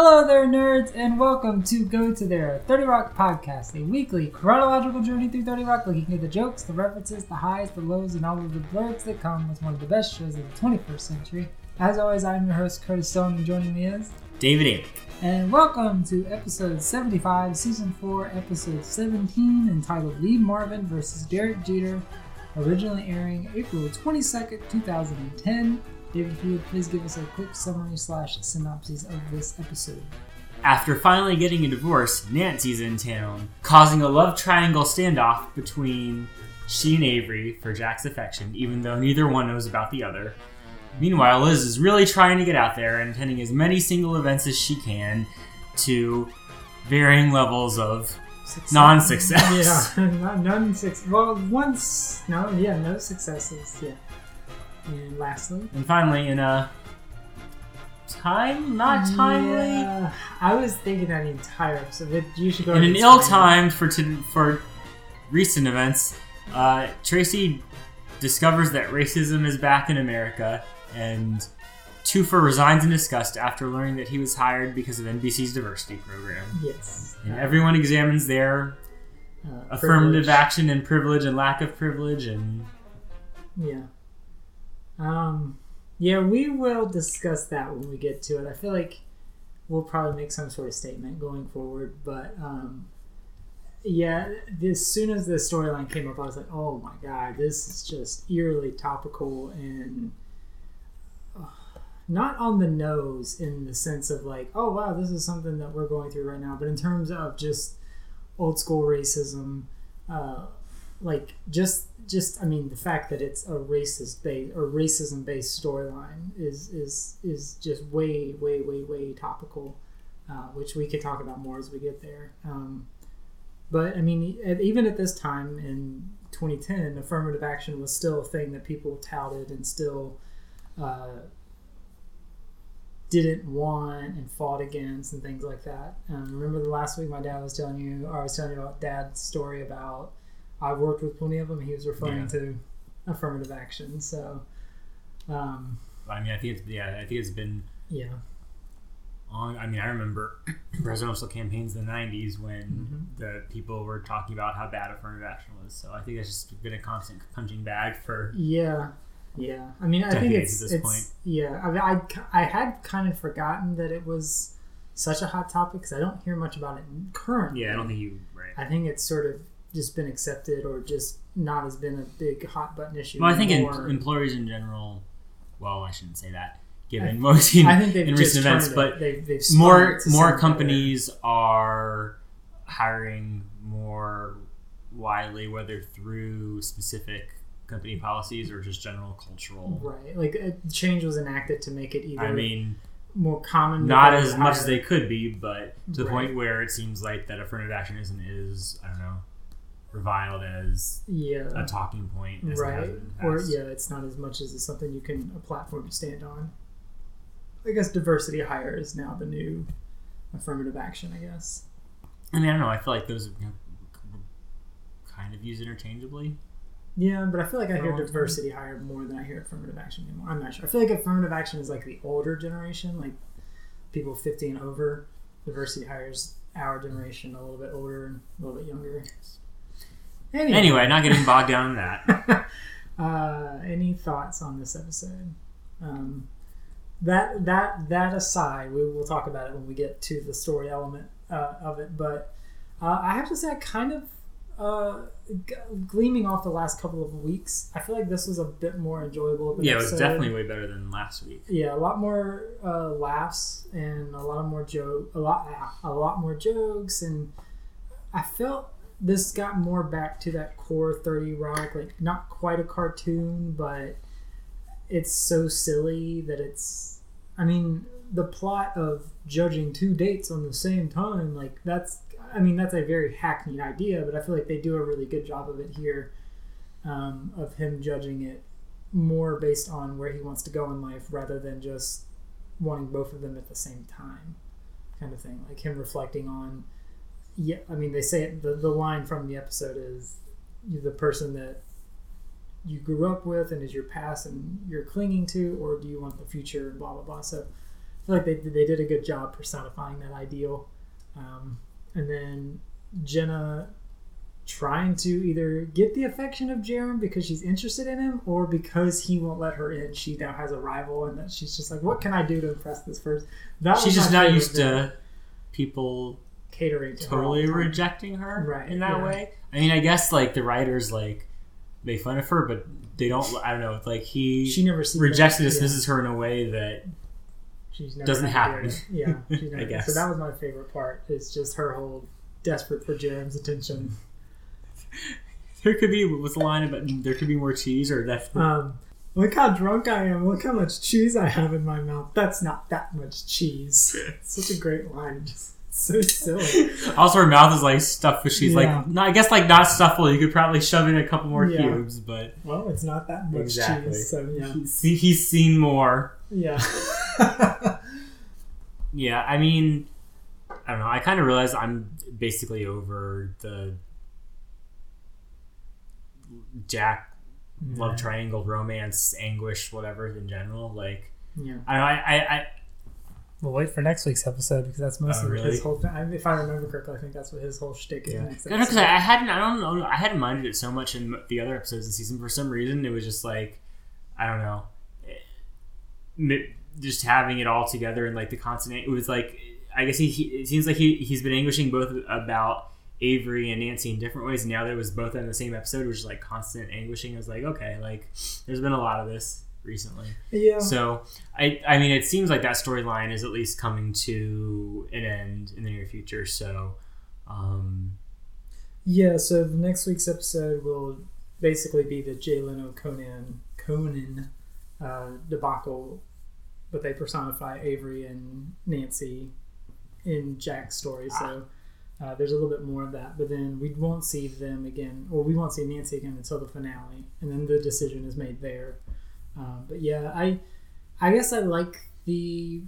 Hello there, nerds, and welcome to Go to Their 30 Rock podcast, a weekly chronological journey through 30 Rock, looking at the jokes, the references, the highs, the lows, and all of the blurbs that come with one of the best shows of the 21st century. As always, I'm your host, Curtis Stone, and joining me is. David Amick. And welcome to episode 75, season 4, episode 17, entitled Lee Marvin versus Derek Jeter, originally airing April 22nd, 2010. David, if you would please give us a quick summary slash synopsis of this episode. After finally getting a divorce, Nancy's in town, causing a love triangle standoff between she and Avery for Jack's affection, even though neither one knows about the other. Meanwhile, Liz is really trying to get out there and attending as many single events as she can to varying levels of Success. non-success. Yeah, not, none success. Well, once, no, yeah, no successes, yeah. And lastly, And finally, in a time, not timely, Yeah, I was thinking that the entire episode. That you should go in an ill-timed for to, for recent events, uh, Tracy discovers that racism is back in America, and Twofer resigns in disgust after learning that he was hired because of NBC's diversity program. Yes. And everyone examines their Uh, affirmative privilege. action and privilege and lack of privilege, and Yeah. Um. Yeah, we will discuss that when we get to it. I feel like we'll probably make some sort of statement going forward, but um, yeah, as soon as the storyline came up, I was like, "Oh my god, this is just eerily topical and uh, not on the nose in the sense of like, oh wow, this is something that we're going through right now, but in terms of just old school racism." Uh, like just just I mean the fact that it's a racist based or racism based storyline is is is just way way way way topical, uh, which we could talk about more as we get there. Um, but I mean, even at this time in 2010, affirmative action was still a thing that people touted and still uh, didn't want and fought against and things like that. Um, remember the last week my dad was telling you, or I was telling you about dad's story about I've worked with plenty of them. He was referring Yeah. to affirmative action. So, um, I mean, I think it's yeah, I think it's been yeah, on. I mean, I remember presidential campaigns in the '90s when Mhm. the people were talking about how bad affirmative action was. So I think that's just been a constant punching bag for. yeah, yeah. I mean, I think it's at this it's point. yeah. I, mean, I I had kind of forgotten that it was such a hot topic because I don't hear much about it currently. Yeah, I don't think you right. I think it's sort of just been accepted or just not has been a big hot button issue. Well, I think in, employers in general. Well, I shouldn't say that. Given most in, I think in recent events, but they've, they've more more companies are hiring more widely, whether through specific company policies or just general cultural. right. Like a change was enacted to make it either I mean, more common, not as much as they could be, but to the Right. point where it seems like that affirmative action isn't is I don't know reviled as yeah a talking point. As right been in the or yeah it's not as much as it's something you can a platform to stand on i guess diversity hire is now the new affirmative action i guess I mean, I don't know. I feel like those you know, kind of used interchangeably. yeah but i feel like i hear long time. diversity hire more than i hear affirmative action anymore i'm not sure i feel like affirmative action is like the older generation like people 50 and over diversity hires our generation a little bit older and a little bit younger anyway, Anyway, not getting bogged down in that. uh, any thoughts on this episode? Um, that that that aside, we will talk about it when we get to the story element uh, of it. But uh, I have to say, I kind of uh, g- gleaming off the last couple of weeks, I feel like this was a bit more enjoyable. Yeah, it was definitely way better than last week. Yeah, a lot more uh, laughs and a lot of more joke, a lot, a lot more jokes, and I felt this got more back to that core Thirty Rock, like not quite a cartoon, but it's so silly that it's. I mean, the plot of judging two dates on the same time, like that's. I mean, that's a very hackneyed idea, but I feel like they do a really good job of it here, um, of him judging it more based on where he wants to go in life rather than just wanting both of them at the same time kind of thing like him reflecting on yeah i mean they say it the, the line from the episode is the person that you grew up with and is your past and you're clinging to or do you want the future blah blah blah so I feel like they they did a good job personifying that ideal. Um, and then Jenna trying to either get the affection of Jerem because she's interested in him or because he won't let her in. She now has a rival, and that she's just like, "What can I do to impress this first? That She's just not used to people catering to her totally time. rejecting her Right, in that yeah. way. I mean, I guess like the writers like make fun of her, but they don't. I don't know. It's like he She never rejects and dismisses her in a way that She's never Doesn't happen. Yeah, she's never I guess. So that was my favorite part. Is just her whole desperate for Jerem's attention. there could be what's the line about there could be more cheese or that. Um, look how drunk I am. Look how much cheese I have in my mouth. That's not that much cheese. Such a great line. Just so silly. Also, her mouth is like stuffed with cheese. Yeah. Like, no, I guess like not stuffable. You could probably shove in a couple more Yeah. cubes, but Well, it's not that much Exactly. cheese. So yeah, he's, he's seen more. yeah. Yeah, I mean, I don't know. I kind of realize I'm basically over the Jack love triangle romance anguish whatever in general. Like, yeah. I don't know. I, I, I We'll wait for next week's episode because that's mostly Oh, what his whole thing. I- If I remember correctly, I think that's what his whole shtick is. Yeah, Next because episode. I, I hadn't, I don't know, I hadn't minded it so much in the other episodes of the season. For some reason, it was just like, I don't know, eh, just having it all together and like the constant. It was like, I guess he, he it seems like he he's been anguishing both about Avery and Nancy in different ways. And now that it was both in the same episode, which is like constant anguishing. I was like, okay, like there's been a lot of this recently. yeah. So I I mean it seems like that storyline is at least coming to an end in the near future. So um Yeah, so the next week's episode will basically be the Jay Leno Conan Conan uh, debacle, but they personify Avery and Nancy in Jack's story. So uh, there's a little bit more of that, but then we won't see them again, or we won't see Nancy again until the finale, and then the decision is made there. Uh, but yeah, I I guess I like the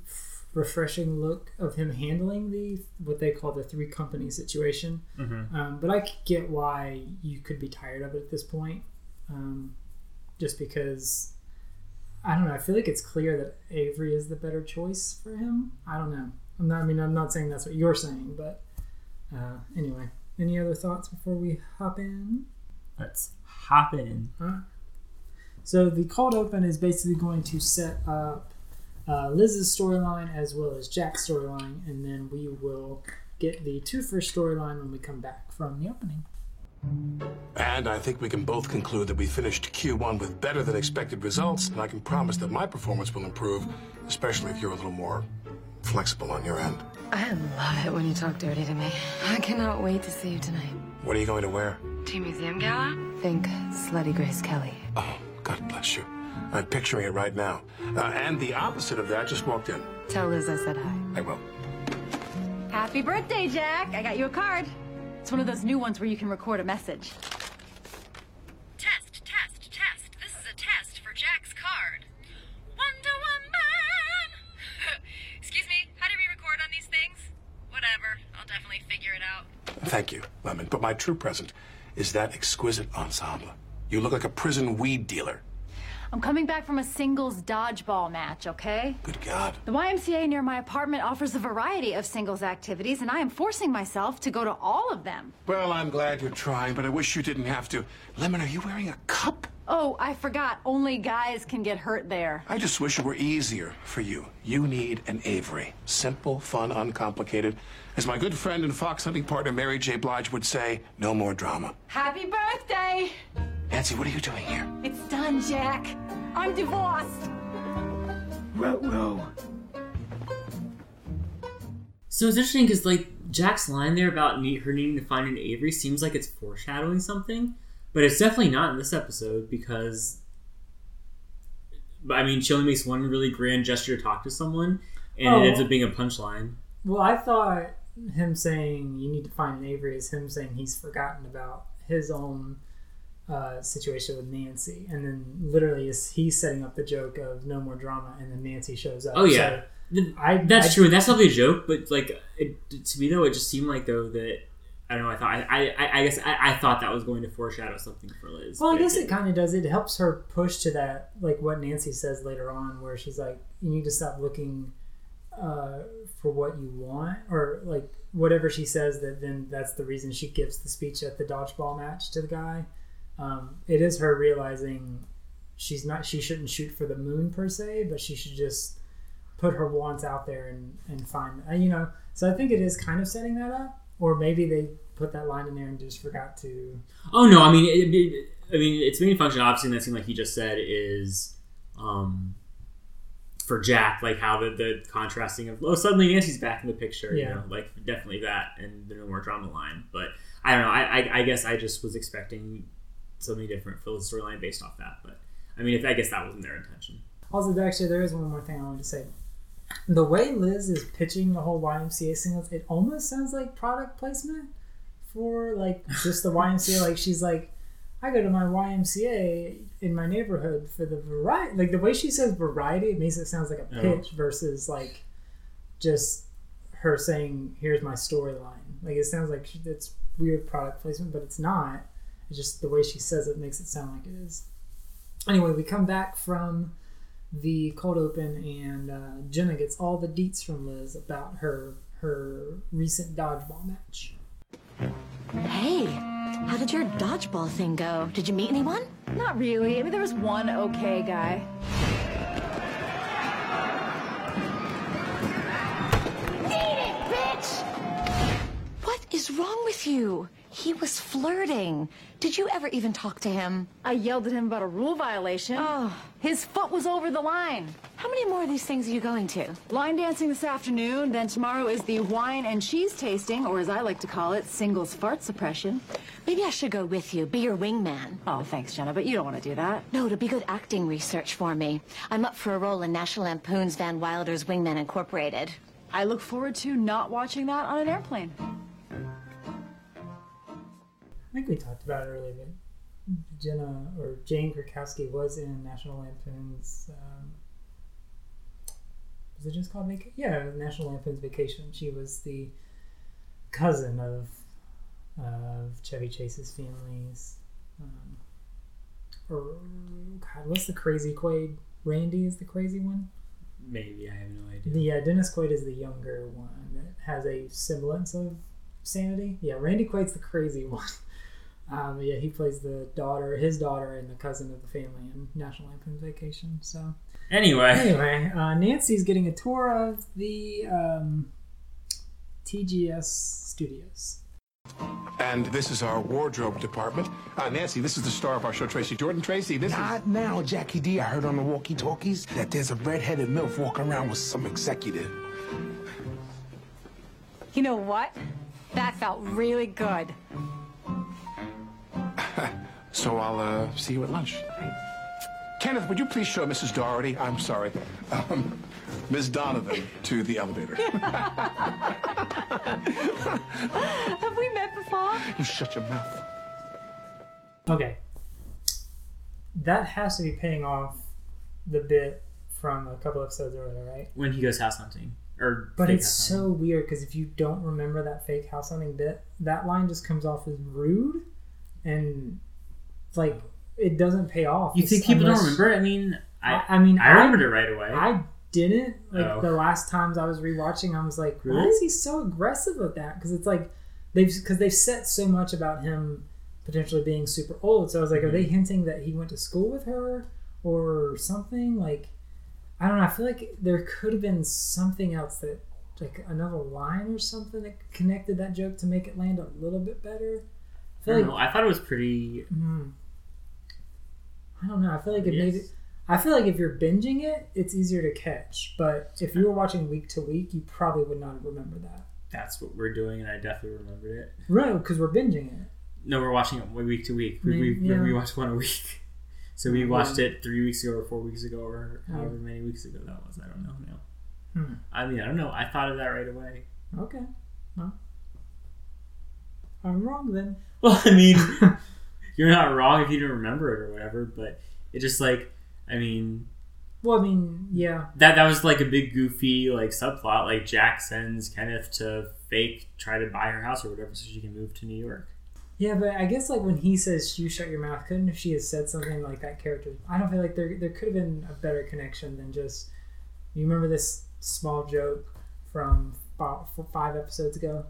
refreshing look of him handling the what they call the three company situation. mhm. Um, but I get why you could be tired of it at this point, um, just because I don't know. I feel like it's clear that Avery is the better choice for him. I don't know. I'm not. I mean, I'm not saying that's what you're saying, but uh, anyway. Any other thoughts before we hop in? let's hop in. So the cold open is basically going to set up uh, Liz's storyline as well as Jack's storyline, and then we will get the two first storyline when we come back from the opening. And I think we can both conclude that we finished Q1 with better than expected results, and I can promise that my performance will improve, especially if you're a little more flexible on your end. I love it when you talk dirty to me. I cannot wait to see you tonight. What are you going to wear? Tea Museum Gala? Think Slutty Grace Kelly. Oh, God bless you. I'm picturing it right now. Uh, and the opposite of that just walked in. Tell Liz I said hi. I will. Happy birthday, Jack! I got you a card. It's one of those new ones where you can record a message. Test, test, test. This is a test for Jack's card. Wonder Woman! Excuse me, how do we record on these things? Whatever, I'll definitely figure it out. Thank you, Lemon. But my true present is that exquisite ensemble. You look like a prison weed dealer. I'm coming back from a singles dodgeball match, okay? Good God. The YMCA near my apartment offers a variety of singles activities, and I am forcing myself to go to all of them. Well, I'm glad you're trying, but I wish you didn't have to. Lemon, are you wearing a cup? Oh, I forgot. Only guys can get hurt there. I just wish it were easier for you. You need an Avery. Simple, fun, uncomplicated. As my good friend and fox hunting partner Mary J. Blige would say, no more drama. Happy birthday! Nancy, what are you doing here? It's done, Jack. I'm divorced. Well well. So it's interesting because like Jack's line there about need, her needing to find an Avery seems like it's foreshadowing something, but it's definitely not in this episode because. But I mean, she only makes one really grand gesture to talk to someone, and Oh. it ends oh. up being a punchline. Well, I thought him saying you need to find an Avery is him saying he's forgotten about his own uh, situation with Nancy, and then literally is he's setting up the joke of no more drama, and then Nancy shows up. Oh yeah, So I that's I- true. and That's probably a joke, but like it, to me though, it just seemed like though that I don't know. I thought I I, I guess I, I thought that was going to foreshadow something for Liz. Well, I guess it didn't. kind of does. It helps her push to that, like what Nancy says later on, where she's like, "You need to stop looking uh, for what you want, or like whatever she says, that then that's the reason she gives the speech at the dodgeball match to the guy. Um, it is her realizing she's not she shouldn't shoot for the moon per se, but she should just put her wants out there and and find uh, you know. So I think it is kind of setting that up, or maybe they put that line in there and just forgot to. Oh no, I mean, it, it, I mean, its main function, obviously, in that scene, like he just said, is um, for Jack, like how the, the contrasting of oh, suddenly Nancy's back in the picture, you Yeah. know, like definitely that, and the no more drama line. But I don't know. I, I, I guess I just was expecting something different for the storyline based off that. But I mean, if I guess that wasn't their intention. Also, actually, there is one more thing I wanted to say. The way Liz is pitching the whole YMCA singles, it almost sounds like product placement for like just the YMCA. Like she's like, I go to my YMCA in my neighborhood for the variety. Like the way she says variety, it makes it sounds like a Oh. pitch versus like just her saying, "Here's my storyline." Like it sounds like it's weird product placement, but it's not. It's just the way she says it makes it sound like it is. Anyway, we come back from the cold open, and uh, Jenna gets all the deets from Liz about her her recent dodgeball match. Hey, how did your dodgeball thing go? Did you meet anyone? Not really. I mean, there was one okay guy. What is wrong with you? He was flirting. Did you ever even talk to him? I yelled at him about a rule violation. Oh. His foot was over the line. How many more of these things are you going to? Line dancing this afternoon, then tomorrow is the wine and cheese tasting, or as I like to call it, singles fart suppression. Maybe I should go with you, be your wingman. Oh, thanks, Jenna, but you don't want to do that. No, it'll be good acting research for me. I'm up for a role in National Lampoon's Van Wilder's Wingmen Incorporated. I look forward to not watching that on an airplane. I think we talked about it earlier, but Jenna or Jane Krakowski was in National Lampoon's. Um, was it just called Vacation? Yeah, National Lampoon's Vacation. She was the cousin of of Chevy Chase's family's. Um, or God, what's the crazy Quaid? Randy is the crazy one. Maybe I have no idea. Uh, Dennis Quaid is the younger one that has a semblance of sanity. Yeah, Randy Quaid's the crazy one. Um, yeah, he plays the daughter, his daughter, and the cousin of the family in National Lampoon's Vacation. So Anyway, anyway, uh, Nancy's getting a tour of the um, TGS studios. And this is our wardrobe department. Uh, Nancy, this is the star of our show, Tracy Jordan. Tracy, this is. Not now, Jackie D. I heard on the walkie-talkies that there's a red-headed MILF walking around with some executive. You know what? That felt really good. So I'll uh, see you at lunch. Kenneth, would you please show Mrs. Doherty, I'm sorry, um, Ms. Donovan, to the elevator? Have we met before? you shut your mouth. Okay, that has to be paying off the bit from a couple episodes earlier, right? when he goes house hunting, or But it's so weird because if you don't remember that fake house hunting bit, that line just comes off as rude and like it doesn't pay off. You think people unless- don't remember? it? I mean, I I, I mean, I remembered it right away. I didn't like Oh. the last times I was rewatching. I was like, why Really? is he so aggressive with that? Because it's like they've because they've said so much about him potentially being super old. So I was like, are Mm-hmm. they hinting that he went to school with her or something? Like, I don't know. I feel like there could have been something else that like another line or something that connected that joke to make it land a little bit better. I I, don't like know. I thought it was pretty. Mm. I don't know. I feel like it made it. I feel like if you're binging it, it's easier to catch. But if you were watching week to week, you probably would not remember that. That's what we're doing, and I definitely remembered it. Right, because we're binging it. No, we're watching it week to week. We, Maybe- we, yeah. we watched one a week. So we Yeah. watched it three weeks ago or four weeks ago or however many weeks ago that was. I don't know now. Hmm. I mean, I don't know. I thought of that right away. Okay. Well, I'm wrong then. Well, I mean, you're not wrong if you don't remember it or whatever, but it just like, I mean, Well, I mean, yeah. that that was like a big goofy like subplot. Like Jack sends Kenneth to fake try to buy her house or whatever so she can move to New York. Yeah, but I guess like when he says "you shut your mouth," couldn't if she had said something like that character? I don't feel like there there could have been a better connection than just. You remember this small joke from about five episodes ago.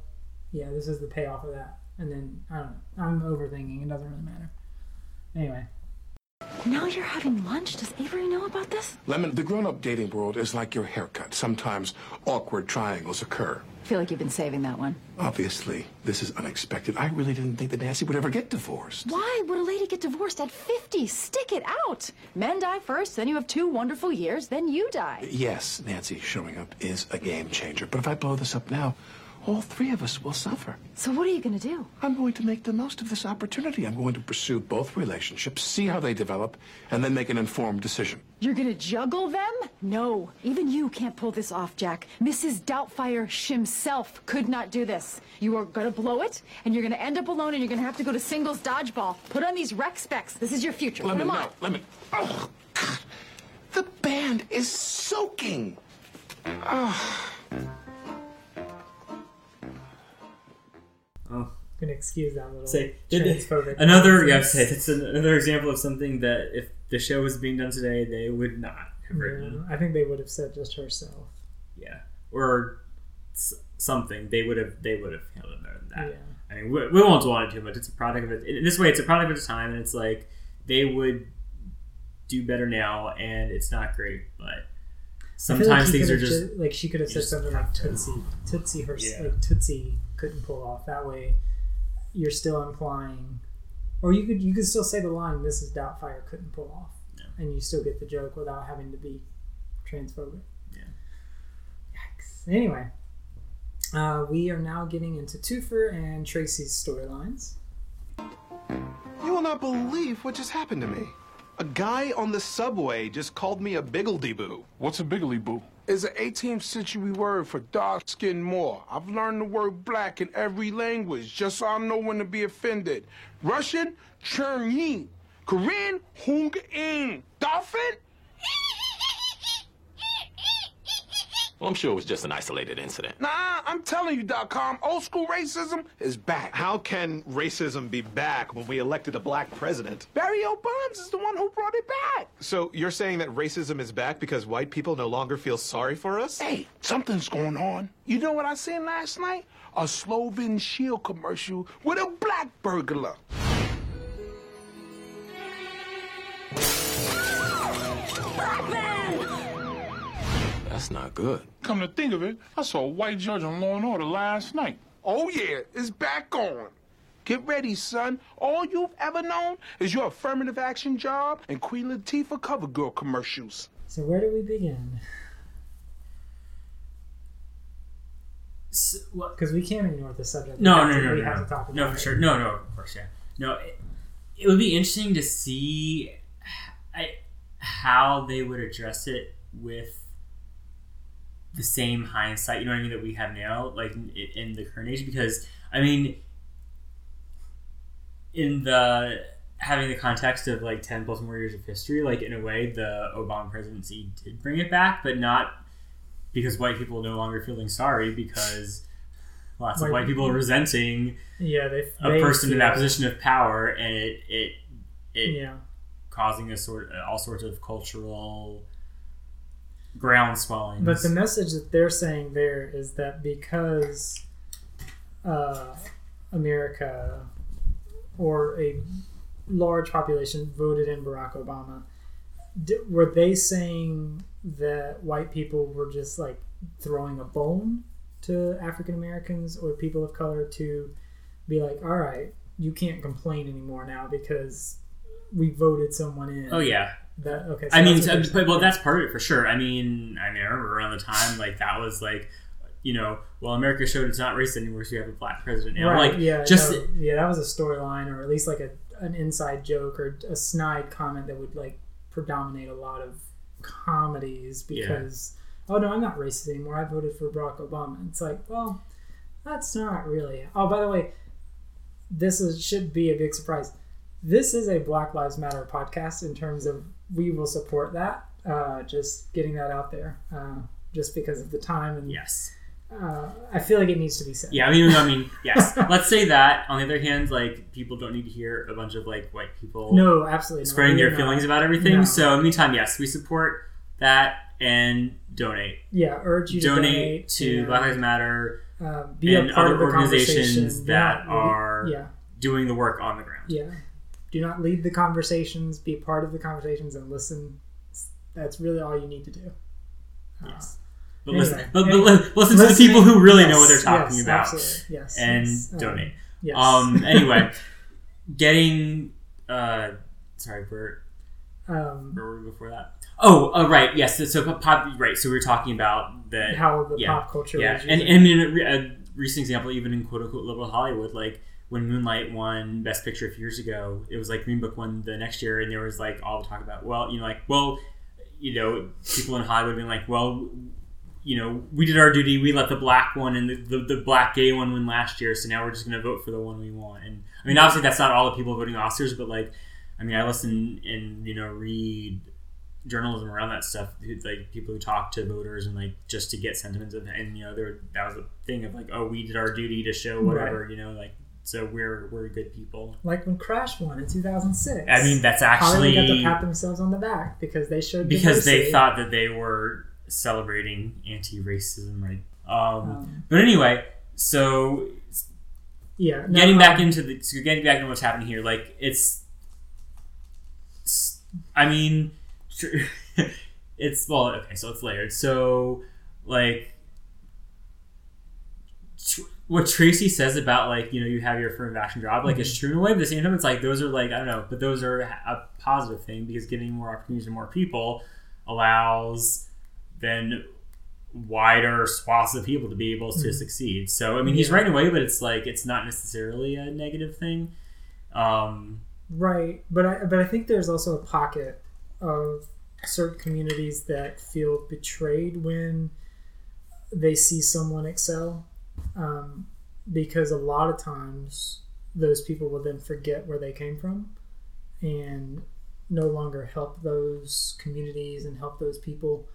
Yeah, this is the payoff of that. And then I don't know. I'm overthinking. It doesn't really matter. Anyway, Now you're having lunch? Does Avery know about this? Lemon, the grown-up dating world is like your haircut. Sometimes awkward triangles occur. I feel like you've been saving that one. Obviously, this is unexpected. I really didn't think that Nancy would ever get divorced. Why would a lady get divorced at 50? Stick it out. Men die first, then you have two wonderful years, then you die. Yes, Nancy showing up is a game changer. But if I blow this up now, all three of us will suffer. So what are you gonna do? I'm going to make the most of this opportunity. I'm going to pursue both relationships, see how they develop, and then make an informed decision. You're gonna juggle them? No. Even you can't pull this off, Jack. Mrs. Doubtfire himself could not do this. You are gonna blow it, and you're gonna end up alone, and you're gonna have to go to singles dodgeball. Put on these rec specs. This is your future. Put Lemon, them on. no, lemon. Oh, God. The band is soaking. Oh, Oh. gonna excuse that little say they- another yeah, say that's another example of something that if the show was being done today, they would not have written. Yeah, I think they would have said just herself. Yeah, or something. They would have. They would have handled it better than that. Yeah. I mean, we, we won't dwell on it too much. It's a product of it. In this way, it's a product of its time, and it's like they would do better now, and it's not great, but I feel like sometimes he are just. ju- like she could have said something like Tootsie, Tootsie, her Yeah. like Tootsie couldn't pull off. That way, you're still implying, or you could you could still say the line Mrs. Doubtfire couldn't pull off, Yeah. and you still get the joke without having to be transphobic. Yeah. Yikes. Anyway, uh, we are now getting into Twofer and Tracy's storylines. You will not believe what just happened to me. A guy on the subway just called me a biggledy-boo. What's a biggly boo? It's an 18th century word for dark skinned Moor. I've learned the word black in every language just so I know when to be offended. Russian, Chernyin. Korean, Hung In. Dolphin? Well, I'm sure it was just an isolated incident. Nah, I'm telling you, dot com, old school racism is back. How can racism be back when we elected a black president? Barry O. Is the one who brought it back. So you're saying that racism is back because white people no longer feel sorry for us? Hey, something's going on. You know what I seen last night? A Slomin's Shield commercial with a black burglar. That's not good. Come to think of it, I saw a white judge on Law and Order last night. Oh yeah, it's back on. Get ready, son. All you've ever known is your affirmative action job and Queen Latifah cover girl commercials. So where do we begin? Because we can't ignore the subject. We No, no, to- no, we no, have no. to talk about no, for it. sure. No, no, of course, yeah. No, it, it would be interesting to see I, how they would address it with the same hindsight, you know what I mean, that we have now, like in, in the current age. Because I mean, in the having the context of like ten plus more years of history, like in a way, the Obama presidency did bring it back, but not because white people are no longer feeling sorry because lots of White white people are resenting Yeah, they. a they person in that position of power, and it it it Yeah. causing a sort all sorts of cultural ground swelling. But the message that they're saying there is that because uh, America or a large population voted in Barack Obama, d- were they saying that white people were just like throwing a bone to African Americans or people of color to be like, all right, you can't complain anymore now because we voted someone in. Oh yeah. That okay. so I mean, so- but, well, that's part of it for sure. I mean, I mean, I remember around the time like that was like, you know, well, America showed it's not racist anymore, so you have a black president now. Right, Like, yeah, just no, yeah, that was a storyline, or at least like a an inside joke or a snide comment that would like predominate a lot of comedies Yeah. because oh no, I'm not racist anymore. I voted for Barack Obama. It's like, well, that's not really. Oh, by the way, this is should be a big surprise. This is a Black Lives Matter podcast in terms of we will support that. Uh, just getting that out there, uh, just because of the time and yes. uh, I feel like it needs to be said. Yeah, I mean, I mean, yes. Let's say that. On the other hand, like people don't need to hear a bunch of like white people No, absolutely spreading We their not. feelings about everything. No. So, in the meantime, yes, we support that and donate. Yeah, urge you to donate, donate to Black Lives Matter uh, be a and part other of organizations that not- are yeah. doing the work on the ground. Yeah. Do not lead the conversations, be part of the conversations, and listen. That's really all you need to do. Yes. But Anyway, listen, but, but any- listen to the people who really know what they're talking yes, about, absolutely, yes, and yes, um, donate. yes. Um. Anyway, getting. Uh. Sorry, where Um, where were we before that? Oh, uh, right. Yes. So, so pop. Right. So we were talking about that. How the yeah, pop culture Yeah, was and and I mean, a, re- a recent example, even in quote unquote liberal Hollywood, like when Moonlight won Best Picture a few years ago, it was like Green Book won the next year, and there was like all the talk about, well, you know, like, well, you know, people in Hollywood being like, well, you know, we did our duty, we let the black one and the, the, the black gay one win last year, so now we're just going to vote for the one we want. And I mean, obviously, that's not all the people voting Oscars, but like, I mean, I listen and you know read journalism around that stuff, like people who talk to voters and like just to get sentiments of, and you know, there that was a thing of like, oh, we did our duty to show whatever, you know, like so we're we're good people. like when Crash won in 2006. I mean, that's actually Hollywood got to pat themselves on the back because they showed because they thought that they were celebrating anti-racism, right? Um, Um, but anyway, so Yeah, no, getting back um, into the so getting back into what's happening here, like it's, it's I mean, it's well, okay, so it's layered. So like, what Tracy says about like you know you have your affirmative action job, like it's true in a way. But at the same time, it's like those are like I don't know, but those are a positive thing because giving more opportunities to more people allows then wider swaths of people to be able to Mhm. succeed. So I mean, he's Yeah. right in a way, but it's like it's not necessarily a negative thing. Um, Right, but I but I think there's also a pocket of certain communities that feel betrayed when they see someone excel, um, because a lot of times those people will then forget where they came from, and no longer help those communities and help those people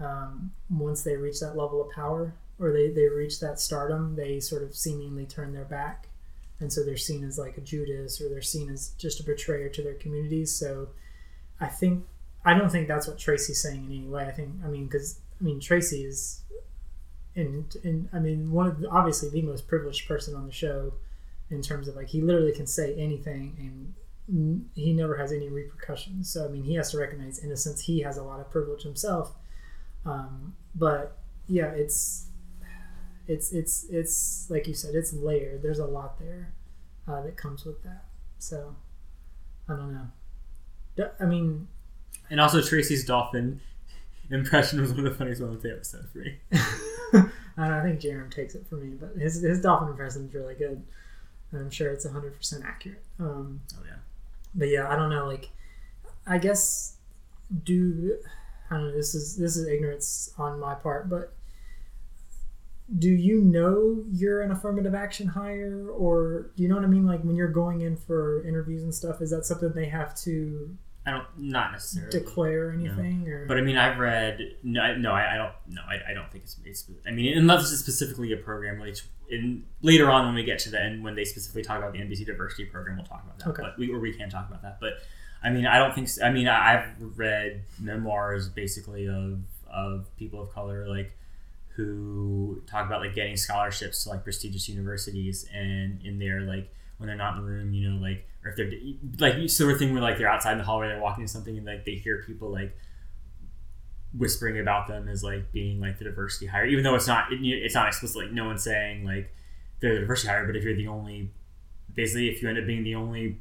um, once they reach that level of power or they, they reach that stardom they sort of seemingly turn their back and so they're seen as like a Judas or they're seen as just a betrayer to their communities. So I think I don't think that's what Tracy's saying in any way. I think I mean because I mean Tracy is in in I mean one of the, obviously the most privileged person on the show in terms of like he literally can say anything and he never has any repercussions. So I mean he has to recognize innocence. He has a lot of privilege himself. Um, but yeah, it's it's it's it's like you said, it's layered. There's a lot there uh, that comes with that. So I don't know. I mean, and also Tracy's dolphin impression was one of the funniest moments of the episode for me. I don't know. I think Jerem takes it for me, but his his dolphin impression is really good. And I'm sure it's 100 percent accurate. Um, oh yeah. But yeah, I don't know. Like, I guess do I don't know. This is this is ignorance on my part, but do you know you're an affirmative action hire, or do you know what I mean? Like when you're going in for interviews and stuff, is that something they have to I don't not necessarily declare no. anything? Or But I mean, I've read no, I- no, I, I don't, no, I, I don't think it's, it's. I mean, unless it's specifically a program, like in later on when we get to the end, when they specifically talk about the NBC diversity program, we'll talk about that. Okay. But we or we can talk about that. But I mean, I don't think. I mean, I- I've read memoirs basically of of people of color, like who talk about like getting scholarships to like prestigious universities, and in there, like when they're not in the room, you know, like or if they're like sort of thing where like they're outside in the hallway, they're walking to something, and like they hear people like whispering about them as like being like the diversity hire, even though it's not it, it's not explicitly Like no one's saying like they're the diversity hire, but if you're the only, basically, if you end up being the only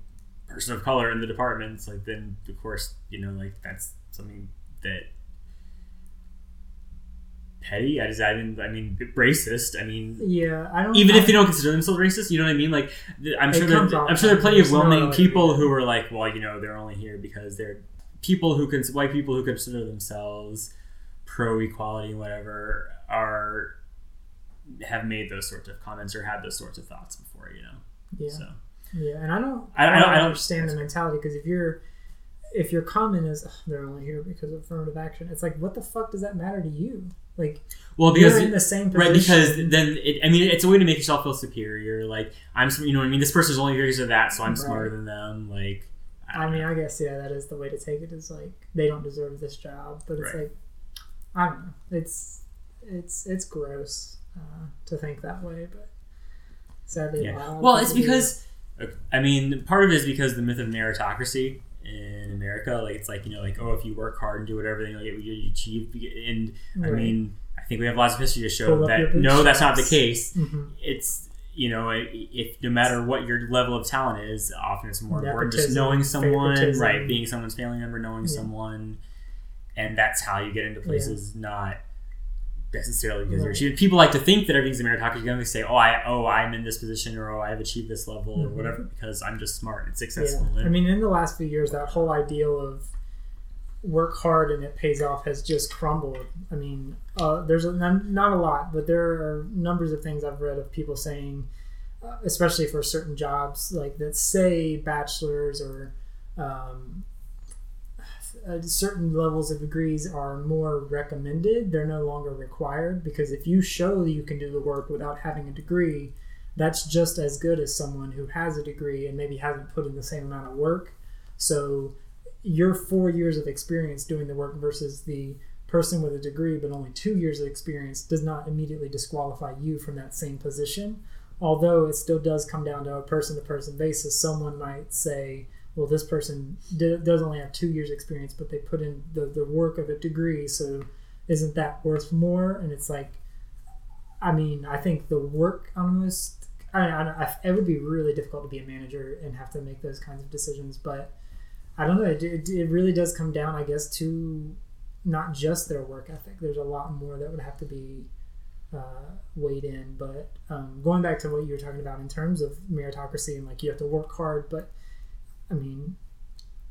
person of color in the department, it's like then of course you know like that's something that petty. I just I mean racist. I mean yeah, I don't. even I, if they don't consider themselves racist, you know what I mean? Like, I'm sure there, I'm sure there are plenty of well-meaning people who are like, well, you know, they're only here because they're people who can white people who consider themselves pro equality, whatever, are have made those sorts of comments or had those sorts of thoughts before, you know. Yeah. So Yeah, and I don't. I- I I, don't- don't, I don't- understand the mentality because if you're, if your comment is "Ugh, they're only here because of affirmative action, it's like what the fuck does that matter to you? Like, well, because you're in the same position. right because then it, I mean it's a way to make yourself feel superior. Like I'm, you know what I mean. This person's only here because of that, so I'm Right. smarter than them. Like I mean, I guess yeah, that is the way to take it. Is like they don't deserve this job, but it's Right. like I don't know. It's it's it's gross uh, to think that way, but sadly, Yeah. Well, it's do. because I mean, part of it is because the myth of meritocracy in America, like it's like you know, like oh, if you work hard and do whatever, then you'll get you achieve. And I mean, I think we have lots of history to show Pull that no, that's not the case. Mhm. It's you know, if no matter what your level of talent is, often it's more important just knowing someone, favoritism. right? Being someone's family member, knowing Yeah. someone, and that's how you get into places. Not necessarily because Right. People like to think that everything's a meritocracy. They say, "Oh, I, oh, I'm in this position, or oh, I've achieved this level, or Mhm. whatever, because I'm just smart and successful." Yeah. I mean, in the last few years, that whole ideal of work hard and it pays off has just crumbled. I mean, uh, there's a, not not a lot, but there are numbers of things I've read of people saying, uh, especially for certain jobs, like that say bachelors or um, uh, certain levels of degrees are more recommended. They're no longer required because if you show that you can do the work without having a degree, that's just as good as someone who has a degree and maybe hasn't put in the same amount of work. So your four years of experience doing the work versus the person with a degree but only two years of experience does not immediately disqualify you from that same position. Although it still does come down to a person to person basis. Someone might say, well, this person does only have two years experience, but they put in the, the work of a degree, so isn't that worth more? And it's like, I mean, I think the work almost, I, I, I, it would be really difficult to be a manager and have to make those kinds of decisions, but I don't know. It, it, it really does come down, I guess, to not just their work ethic. There's a lot more that would have to be uh, weighed in. But um, going back to what you were talking about in terms of meritocracy and like you have to work hard, but I mean,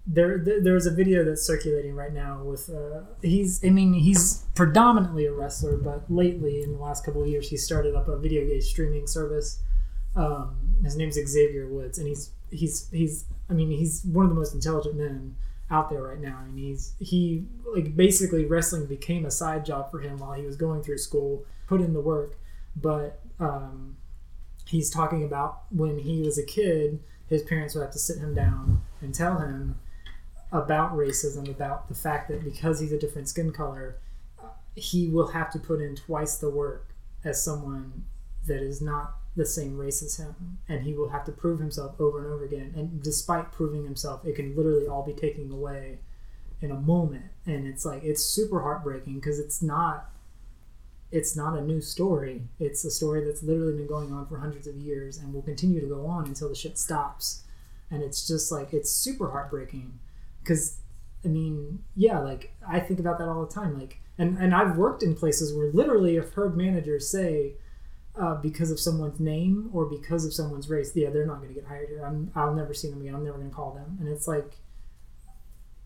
there, there there's a video that's circulating right now with uh, he's I mean he's predominantly a wrestler, but lately in the last couple of years he started up a video game streaming service. Um, his name's Xavier Woods, and he's he's he's I mean he's one of the most intelligent men out there right now, and he's he like basically wrestling became a side job for him while he was going through school, put in the work, but um, he's talking about when he was a kid, his parents would have to sit him down and tell him about racism, about the fact that because he's a different skin color, he will have to put in twice the work as someone that is not the same race as him, and he will have to prove himself over and over again. And despite proving himself, it can literally all be taken away in a moment, and it's like it's super heartbreaking because it's not it's not a new story. It's a story that's literally been going on for hundreds of years and will continue to go on until the shit stops. And it's just like it's super heartbreaking because I mean, yeah, like I think about that all the time. Like, and and I've worked in places where literally I've heard managers say. Uh, because of someone's name or because of someone's race, yeah, they're not going to get hired here. I'm, I'll never see them again. I'm never going to call them. And it's like,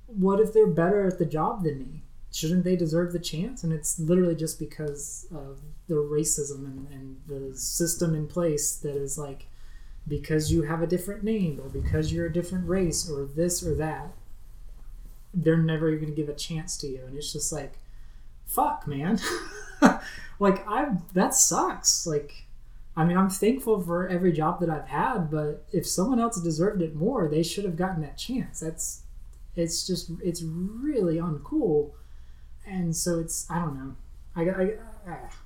what if they're better at the job than me? Shouldn't they deserve the chance? And it's literally just because of the racism and, and the system in place that is like, because you have a different name or because you're a different race or this or that, they're never going to give a chance to you. And it's just like, fuck, man. like, I, that sucks. Like, I mean, I'm thankful for every job that I've had, but if someone else deserved it more, they should have gotten that chance. That's, it's just, it's really uncool and so it's I don't know. I, I, I ah.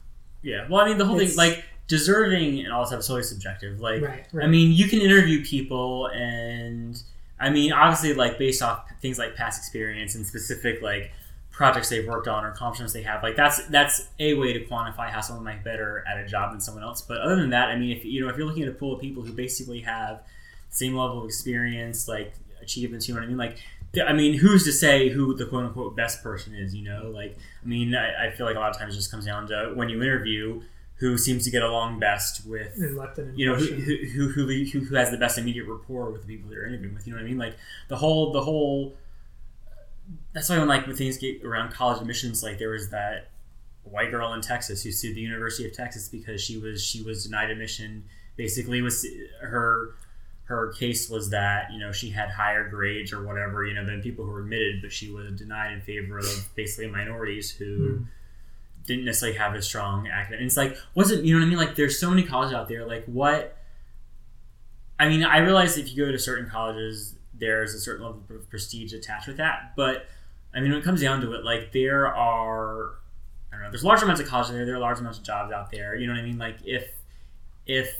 Yeah. Well, I mean, the whole thing, like deserving and all that stuff is always subjective. Like, Right, I mean, you can interview people, and I mean, obviously, like based off things like past experience and specific like projects they've worked on or accomplishments they have. Like that's that's a way to quantify how someone might be better at a job than someone else. But other than that, I mean, if you know, if you're looking at a pool of people who basically have the same level of experience, like achievements, you know what I mean, like. I mean, who's to say who the quote unquote best person is? You know, like I mean, I, I feel like a lot of times it just comes down to when you interview who seems to get along best with And left an you know who, who, who, who, who has the best immediate rapport with the people they're interviewing with. You know what I mean? Like the whole the whole. That's why when like when things get around college admissions, like there was that white girl in Texas who sued the University of Texas because she was she was denied admission. Basically, was her her case was that you know she had higher grades or whatever you know than people who were admitted, but she was denied in favor of basically minorities who Hmm. didn't necessarily have a strong academic. And it's like wasn't you know what I mean? Like there's so many colleges out there. Like what? I mean, I realize if you go to certain colleges, there's a certain level of prestige attached with that. But I mean, when it comes down to it, like there are I don't know. There's large amounts of college there. There are large amounts of jobs out there. You know what I mean? Like if if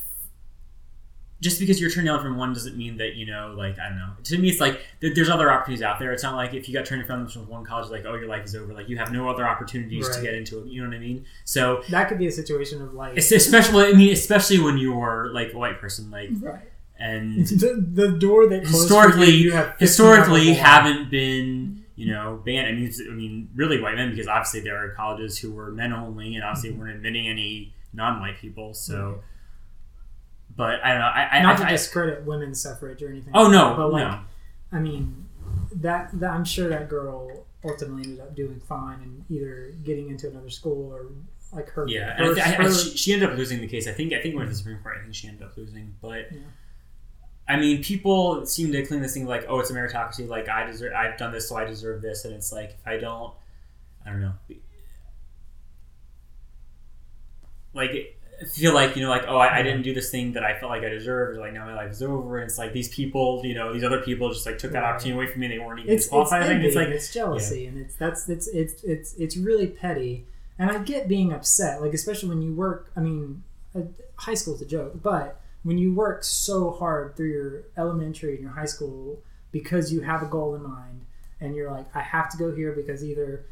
just because you're turned down from one doesn't mean that you know like i don't know to me it's like th- there's other opportunities out there it's not like if you got turned down from one college like oh your life is over like you have no other opportunities to get into it you know what i mean so That could be a situation of like especially i mean especially when you're like a white person like Right. and the, the door that historically you, you have historically haven't been you know banned. I mean, I mean, really white men because obviously there are colleges who were men only, and obviously Mm-hmm. weren't admitting any non-white people. So, but I don't know. I, not I, to I- discredit women's suffrage or anything. Oh, like no, that, but like, no. I mean, that, that I'm sure that girl ultimately ended up doing fine and either getting into another school or like her. yeah, her, and I, I, I, her- she, she ended up losing the case. I think I think went to the Supreme Court. I think she ended up losing, but. Yeah. I mean, people seem to cling this thing like, "Oh, it's a meritocracy." Like, I deserve, I've done this, so I deserve this. And it's like, if I don't, I don't know, like, feel like you know, like, oh, I, I didn't do this thing that I felt like I deserved. Or like, now my life is over. And it's like these people, you know, these other people just like took that Right. opportunity away from me. They weren't even it's it's, qualified. I think envy it's like it's jealousy and it's that's it's it's it's it's really petty and i get being upset like especially when you work i mean uh, high school's a joke but when you work so hard through your elementary and your high school because you have a goal in mind and you're like i have to go here because either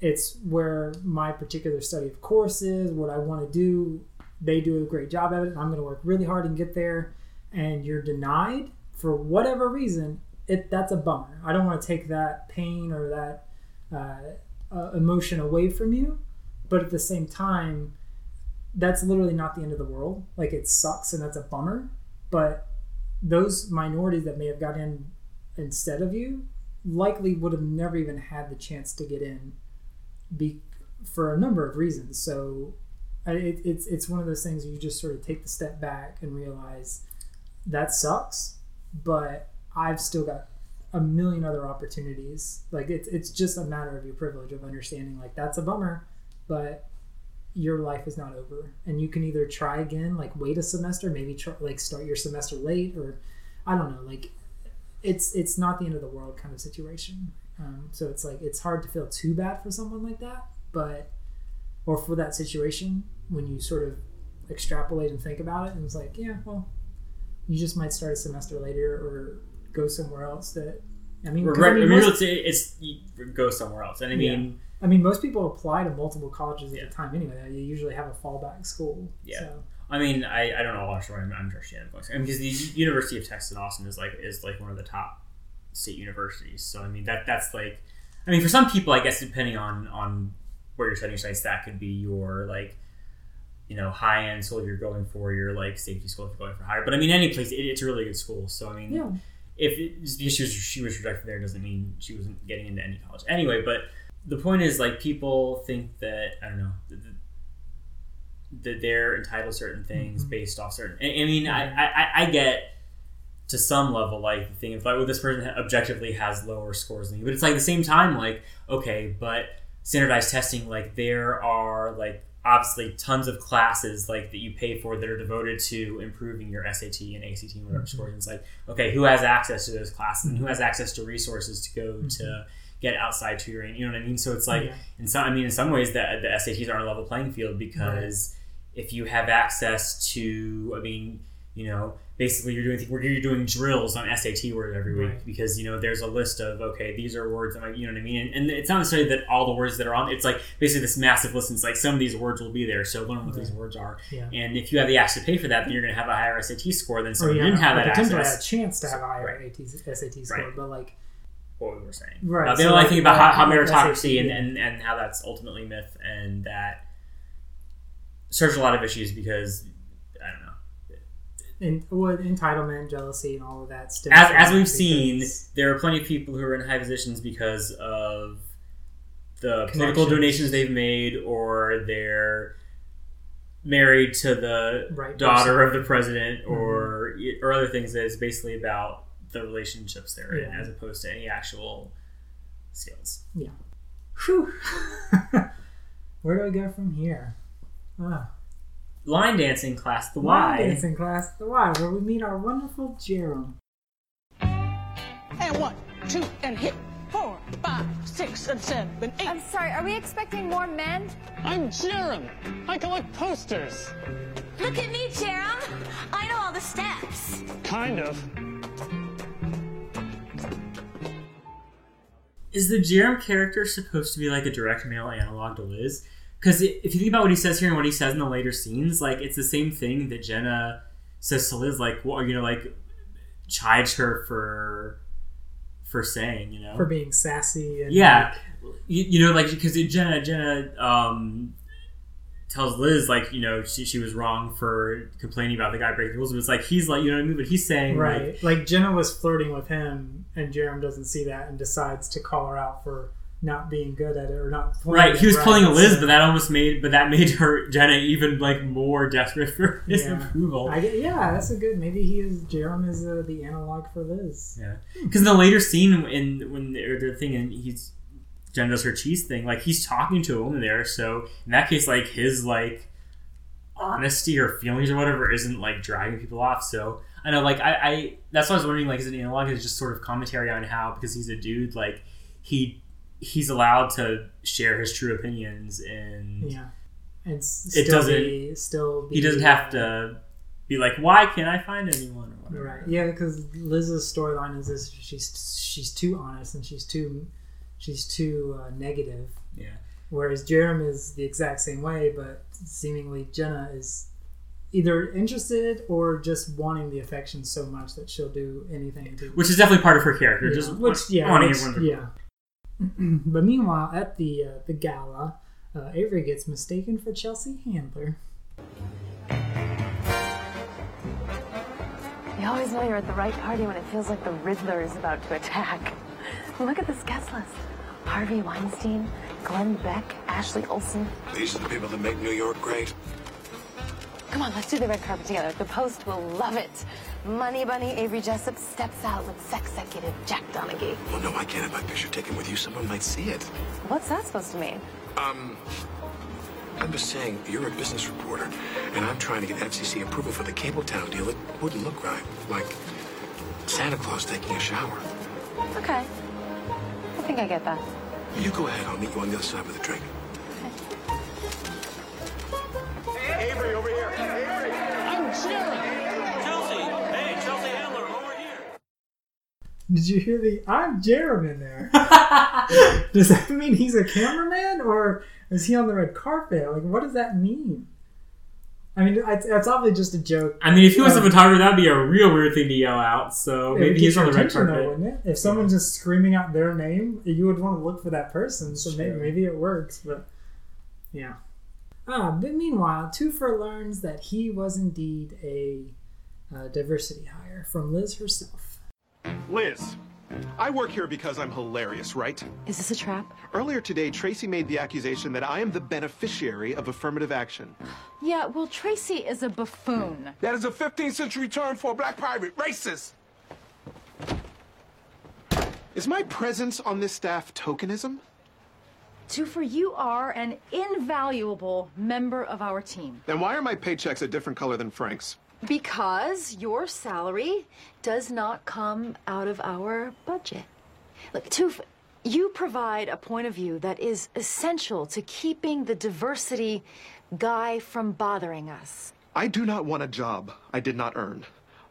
it's where my particular study of course is what i want to do they do a great job at it. I'm going to work really hard and get there. And you're denied for whatever reason it that's a bummer. I don't want to take that pain or that uh, uh, emotion away from you. But at the same time that's literally not the end of the world. Like it sucks and that's a bummer. But those minorities that may have got in instead of you likely would have never even had the chance to get in be, for a number of reasons. So it, it's it's one of those things where you just sort of take the step back and realize that sucks but i've still got a million other opportunities. Like it's, it's just a matter of your privilege of understanding like that's a bummer but your life is not over. And you can either try again like wait a semester maybe try, like start your semester late or i don't know like it's it's not the end of the world kind of situation. Um, so it's like it's hard to feel too bad for someone like that but or for that situation when you sort of extrapolate and think about it and it's like yeah well you just might start a semester later or go somewhere else that i mean Right, I mean, most- it's, it's go somewhere else, and I mean, yeah. I mean, most people apply to multiple colleges at a time anyway. You usually have a fallback school. Yeah. So. I mean, I, I don't know Austin. I'm, I'm sure she ended going. I mean, because the University of Texas in Austin is like is like one of the top state universities. So I mean that that's like, I mean, for some people, I guess depending on on where you're setting your sights, that could be your like, you know, high end school if you're going for your like safety school if you're going for higher. But I mean, any place, it, it's a really good school. So I mean, Yeah. if it, because she was, she was rejected there doesn't mean she wasn't getting into any college anyway. But the point is, like, people think that I don't know that, that they're entitled to certain things Mhm. based off certain. I, I mean, I, I I get to some level like the thing of like, well, this person objectively has lower scores than you, but it's like the same time, like, okay, but standardized testing, like, there are like obviously tons of classes like that you pay for that are devoted to improving your SAT and ACT and whatever Mhm. scores. And it's like, okay, who has access to those classes and who Mhm. has access to resources to go to get outside tutoring? You know what I mean? So it's like, Yeah. in some, I mean, in some ways, the, the SATs are on a level playing field because if you have access to, I mean, you know, basically you're doing you're doing drills on SAT words every week Right. because you know there's a list of okay these are words that might you know what I mean and, and it's not necessarily that all the words that are on it's like basically this massive list and it's like some of these words will be there so learn what these words are Yeah. and if you have the access to pay for that then you're going to have a higher SAT score than someone who didn't have that access a chance to have a higher Right. SAT score, Right. but like what we were saying Right, uh, the so only like- thing about how, how meritocracy SAT, and, yeah. and, and how that's ultimately myth and that serves a lot of issues because I don't know in, well, entitlement, jealousy, and all of that stuff. as, as we've seen, there are plenty of people who are in high positions because of the political donations they've made, or they're married to the Right daughter person. of the president, or or other things that is basically about the relationships they're in, as opposed to any actual skills. Yeah. Whew. Where do I go from here? Ah. Line dancing class, the Line Y. dancing class, the Y, where we meet our wonderful Jerome. And one, two, and hit, four, five, six, and seven, eight. I'm sorry, are we expecting more men? I'm Jerem. I collect posters. Look at me, Jerem. I know all the steps. Kind of. Is the Jerem character supposed to be like a direct male analog to Liz? Because if you think about what he says here and what he says in the later scenes, like it's the same thing that Jenna says to Liz, like, well, you know, like chides her for for saying, you know, for being sassy. And yeah, you, you know, like because Jenna Jenna um, tells Liz like you know she, she was wrong for complaining about the guy breaking the rules. But it's like he's like you know what I mean. But he's saying right, like like Jenna was flirting with him, and Jerem doesn't see that and decides to call her out for not being good at it or not right. He was pulling a Liz, so- but that almost made but that made her Jenna even like more desperate for his Yeah. approval. I yeah, that's a good. Maybe he is Jerem is uh, the analog for Liz. Yeah, because the later scene in when they're, they're thinking he's Jenna does her cheese thing, like he's talking to a woman there. So in that case, like his like honesty or feelings or whatever isn't like driving people off. So I know, like I, I that's why I was wondering, like, is it analog? Is just sort of commentary on how because he's a dude, like he he's allowed to share his true opinions and Yeah, and s- it doesn't be, still be, he doesn't have to be like, why can't I find anyone or. Right. Yeah, because Liz's storyline is this: she's she's too honest and she's too she's too uh, negative. Yeah. Whereas Jerem is the exact same way, but seemingly Jenna is either interested or just wanting the affection so much that she'll do anything to. Which is definitely part of her character. Yeah, Just which yeah, wanting which- yeah. but meanwhile, at the uh, the gala, uh, Avery gets mistaken for Chelsea Handler. You always know you're at the right party when it feels like the Riddler is about to attack. Look at this guest list. Harvey Weinstein, Glenn Beck, Ashley Olsen. These are the people that make New York great. Come on, let's do the red carpet together. The Post will love it. Money Bunny Avery Jessup steps out with sex executive Jack Donaghy. Well, no, I can't have my picture taken with you. Someone might see it. What's that supposed to mean? Um, I'm just saying, you're a business reporter, and I'm trying to get FCC approval for the Cabletown deal. It wouldn't look right. Like Santa Claus taking a shower. Okay. I think I get that. You go ahead. I'll meet you on the other side with a drink. Avery, over here. Avery. I'm Jerem. Chelsea. Hey, Chelsea Handler, over here. Did you hear the I'm Jerem in there? does that mean he's a cameraman or is he on the red carpet? Like, what does that mean? I mean, it's, it's obviously just a joke. I mean, if he was a photographer, that'd be a real weird thing to yell out. So maybe he's on the red carpet. though, wouldn't it? If someone's just screaming out their name, you would want to look for that person. So maybe, maybe it works, but yeah. Ah, but meanwhile, Toofer learns that he was indeed a uh, diversity hire from Liz herself. Liz, I work here because I'm hilarious, right? Is this a trap? Earlier today, Tracy made the accusation that I am the beneficiary of affirmative action. Yeah, well, Tracy is a buffoon. That is a 15th century term for a black pirate. Racist. Is my presence on this staff tokenism? Toofer, you are an invaluable member of our team. Then why are my paychecks a different color than Frank's? Because your salary does not come out of our budget. Look, Toof, you provide a point of view that is essential to keeping the diversity guy from bothering us. I do not want a job I did not earn.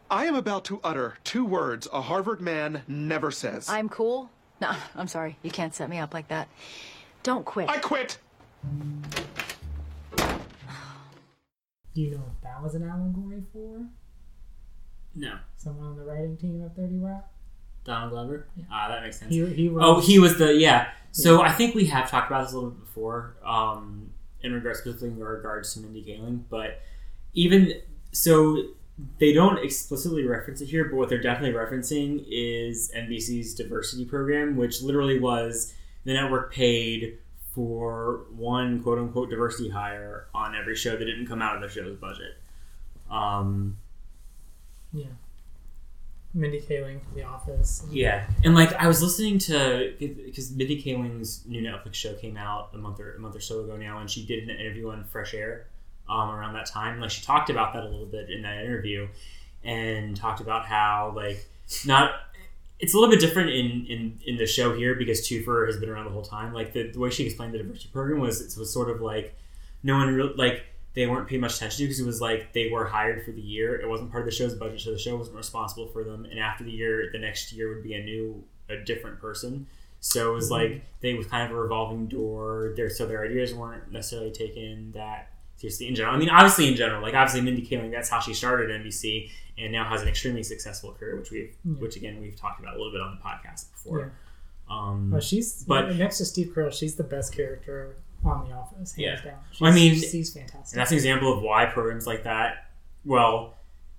I am about to utter two words a Harvard man never says. I'm cool. No, I'm sorry. You can't set me up like that. Don't quit. I quit. Do you know what that was an allegory for? No, Someone on the writing team of 30 Rock? Donald Glover. Ah, that makes sense. He- he oh, he was the yeah. So Yeah. I think we have talked about this a little bit before, um, in regards specifically in regards to Mindy Kaling, but even so, they don't explicitly reference it here. But what they're definitely referencing is NBC's diversity program, which literally was the network paid for one quote unquote diversity hire on every show that didn't come out of the show's budget. Um, Yeah. Mindy Kaling, from The Office. Yeah, and like I was listening to because Mindy Kaling's new Netflix show came out a month or a month or so ago now, and she did an interview on Fresh Air um, around that time. Like she talked about that a little bit in that interview, and talked about how like not it's a little bit different in, in, in the show here because Toofer has been around the whole time. Like the, the way she explained the diversity program was it was sort of like no one real like they weren't paying much attention to because it was like they were hired for the year. It wasn't part of the show's budget, so the show wasn't responsible for them. And after the year, the next year would be a new, a different person. So it was Mhm. like they was kind of a revolving door. Their so their ideas weren't necessarily taken that seriously in general. I mean, obviously in general, like obviously Mindy Kaling, that's how she started NBC and now has an extremely successful career, which we've, Yeah. which again we've talked about a little bit on the podcast before. Yeah. Um, Well, she's but next to Steve Carell, she's the best character on The Office, hands Yeah. down. She's, Well, I mean, she's fantastic. And that's an example of why programs like that, well,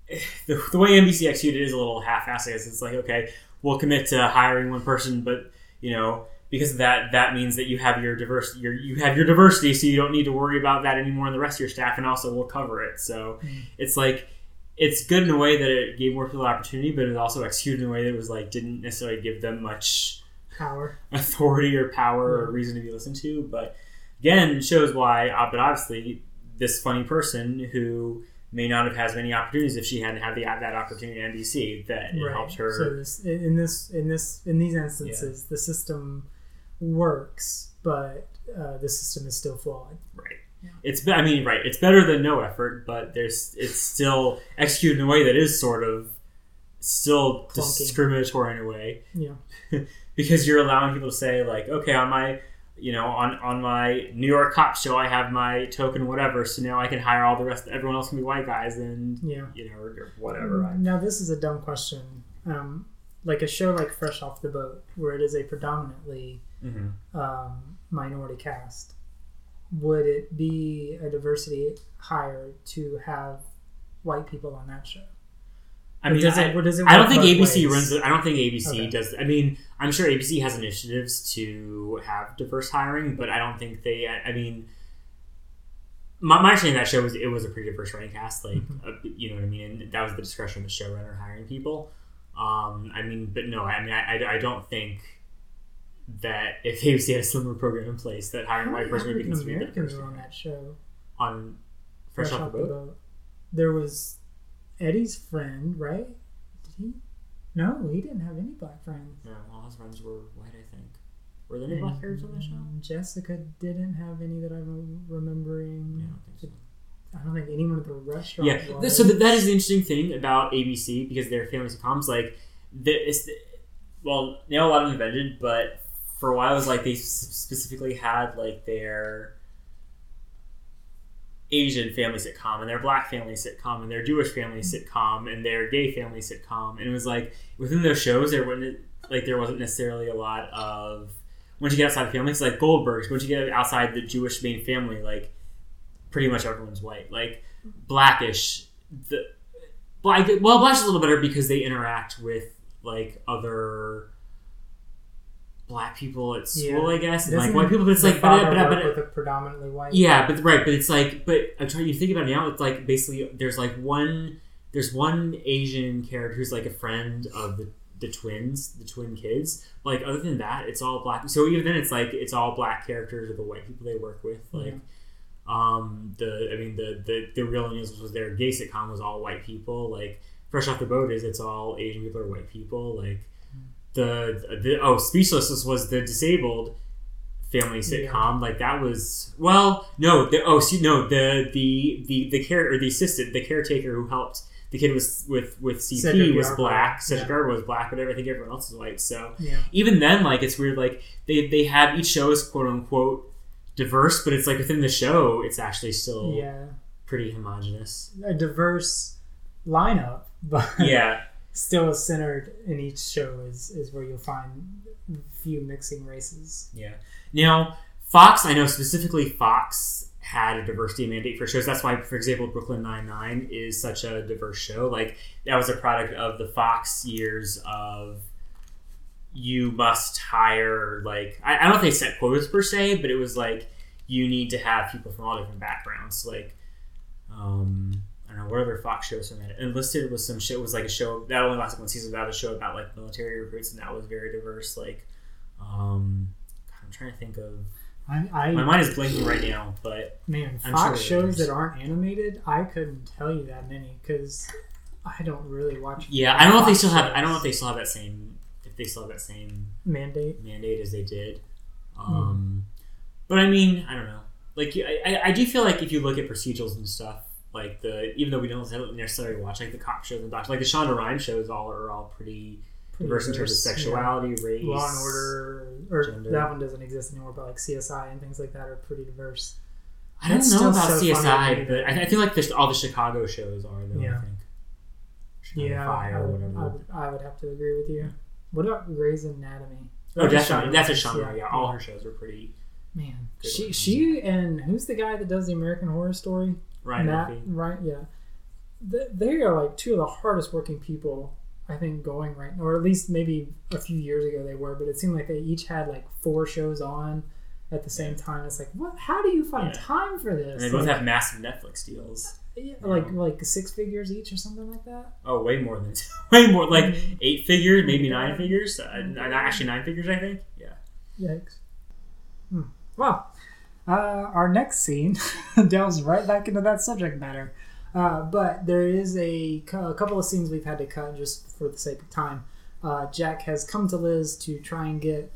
the, the way NBC executed it is a little half-assed. It's like, okay, we'll commit to hiring one person, but you know, because of that, that means that you have your diversity, your, you have your diversity, so you don't need to worry about that anymore in the rest of your staff, and also we'll cover it. So it's like it's good in a way that it gave more people opportunity, but it also executed in a way that was like didn't necessarily give them much Power. authority or power or reason to be listened to. But again, shows why. But obviously, this funny person who may not have had as many opportunities if she hadn't had the, that opportunity at NBC that it helped her. So this, in this, in this, in these instances, the system works, but uh, the system is still flawed. Right. It's I mean right. It's better than no effort, but there's it's still executed in a way that is sort of still Clunky. discriminatory in a way. Yeah. because you're allowing people to say like, okay, on my you know on on my New York cop show, I have my token whatever, so now I can hire all the rest. Everyone else can be white guys, and Yeah. you know or, or whatever. I- Now this is a dumb question. Um, like a show like Fresh Off the Boat, where it is a predominantly Mhm. um, minority cast, would it be a diversity hire to have white people on that show? I mean, does I, it- does it I don't think ABC ways? runs it. I don't think ABC Okay. does. I mean, I'm sure ABC has initiatives to have diverse hiring, but I don't think they. I, I mean, my, my understanding of that show was it was a pretty diverse writing cast. Like, Mm-hmm. uh, you know what I mean. And that was the discretion of the showrunner hiring people. Um, I mean, but no, I mean, I, I, I don't think that if ABC had a similar program in place, that hiring a white person would be considered Americans were on that show? on Fresh, Off the Boat. There was Eddie's friend, right? Did he? No, he didn't have any black friends. No, all his friends were white. I think. Were there any black characters on the show? Jessica didn't have any that I'm remembering. Yeah, I don't think so. I don't think anyone at the restaurant. Yeah, was. so th- that is the interesting thing about ABC because they're family sitcoms. Like, the, it's the, well, now a lot of them have ended, but for a while it was like they specifically had like their Asian family sitcom and their black family sitcom and their Jewish family mm-hmm. sitcom and their gay family sitcom, and it was like within those shows there wasn't like there wasn't necessarily a lot of once you get outside the family, it's like Goldberg's. Once you get outside the Jewish main family, like pretty much everyone's white. Like mm-hmm. Blackish, the Black well, Blackish is a little better because they interact with like other black people at school, I guess, and like white people. But it's like, but, but, but, with a predominantly white. yeah, but right, but it's like, but I'm trying to think about it now. It's like basically there's like one there's one Asian character who's like a friend of the the twins, the twin kids. Like other than that, it's all black. So even then, it's like it's all black characters or the white people they work with. Like um the I mean the the the Real O'Neals was their gay sitcom was all white people. Like Fresh Off the Boat is it's all Asian people or white people. Like the the oh Speechless was the disabled family sitcom. Like that was well, no, the, oh no, the the the the care or the assistant, the caretaker who helped the kid was with with CP Cedric was black. Cedric Yeah. Was black, but I think everyone else was white. So Yeah. even then, like it's weird. Like they they have each show is quote unquote diverse, but it's like within the show, it's actually still Yeah. pretty homogenous. a diverse lineup, but Yeah. Still centered in each show is, is where you'll find few mixing races. Yeah. Now, Fox, I know specifically Fox had a diversity mandate for shows. That's why, for example, Brooklyn Nine Nine is such a diverse show. Like that was a product of the Fox years of you must hire like I, I don't if they set quotas per se, but it was like you need to have people from all different backgrounds. Like um I don't know what other Fox shows from that. Enlisted was some shit was like a show that only lasted one season, that was a show about like military recruits and that was very diverse. Like um I'm trying to think of I, I my mind is blinking right now, but man, I'm Fox sure shows that aren't animated, I couldn't tell you that many because I don't really watch. Yeah, I don't know if they still have. I don't know if they still have that same. If they still have that same Mandate. mandate as they did. Um, But I mean, I don't know. Like I, I, I do feel like if you look at procedurals and stuff, like the even though we don't necessarily watch like the cop shows and docs, like the Shonda Rhimes shows, all are all pretty, Pretty diverse in terms of diverse, yeah. sexuality, race, Law and Order, or gender. that one doesn't exist anymore, but like CSI and things like that are pretty diverse. I don't That's know about so CSI, but I, I feel like all the Chicago shows are though. Yeah. I think. Chicago yeah, I would. I would, I would have to agree with you. What about Grey's Anatomy? Oh, That's. Shonda That's a Rhimes, genre. Yeah, all her shows are pretty. Man, she she and who's the guy that does the American Horror Story? Ryan Matt, Murphy. Right, yeah. They, they are like two of the hardest working people I think going right, now, or at least maybe a few years ago they were. But it seemed like they each had like four shows on at the same time. It's like, what? How do you find Yeah. time for this? And they both Like- have massive Netflix deals. yeah, like like six figures each or something like that. Oh, way more than way more, like Mm-hmm. eight figures, maybe nine figures. Uh, actually, nine figures, I think. Yeah. Yikes. Hmm. Well, uh, our next scene delves right back into that subject matter. Uh, but there is a, a couple of scenes we've had to cut just for the sake of time. Uh, Jack has come to Liz to try and get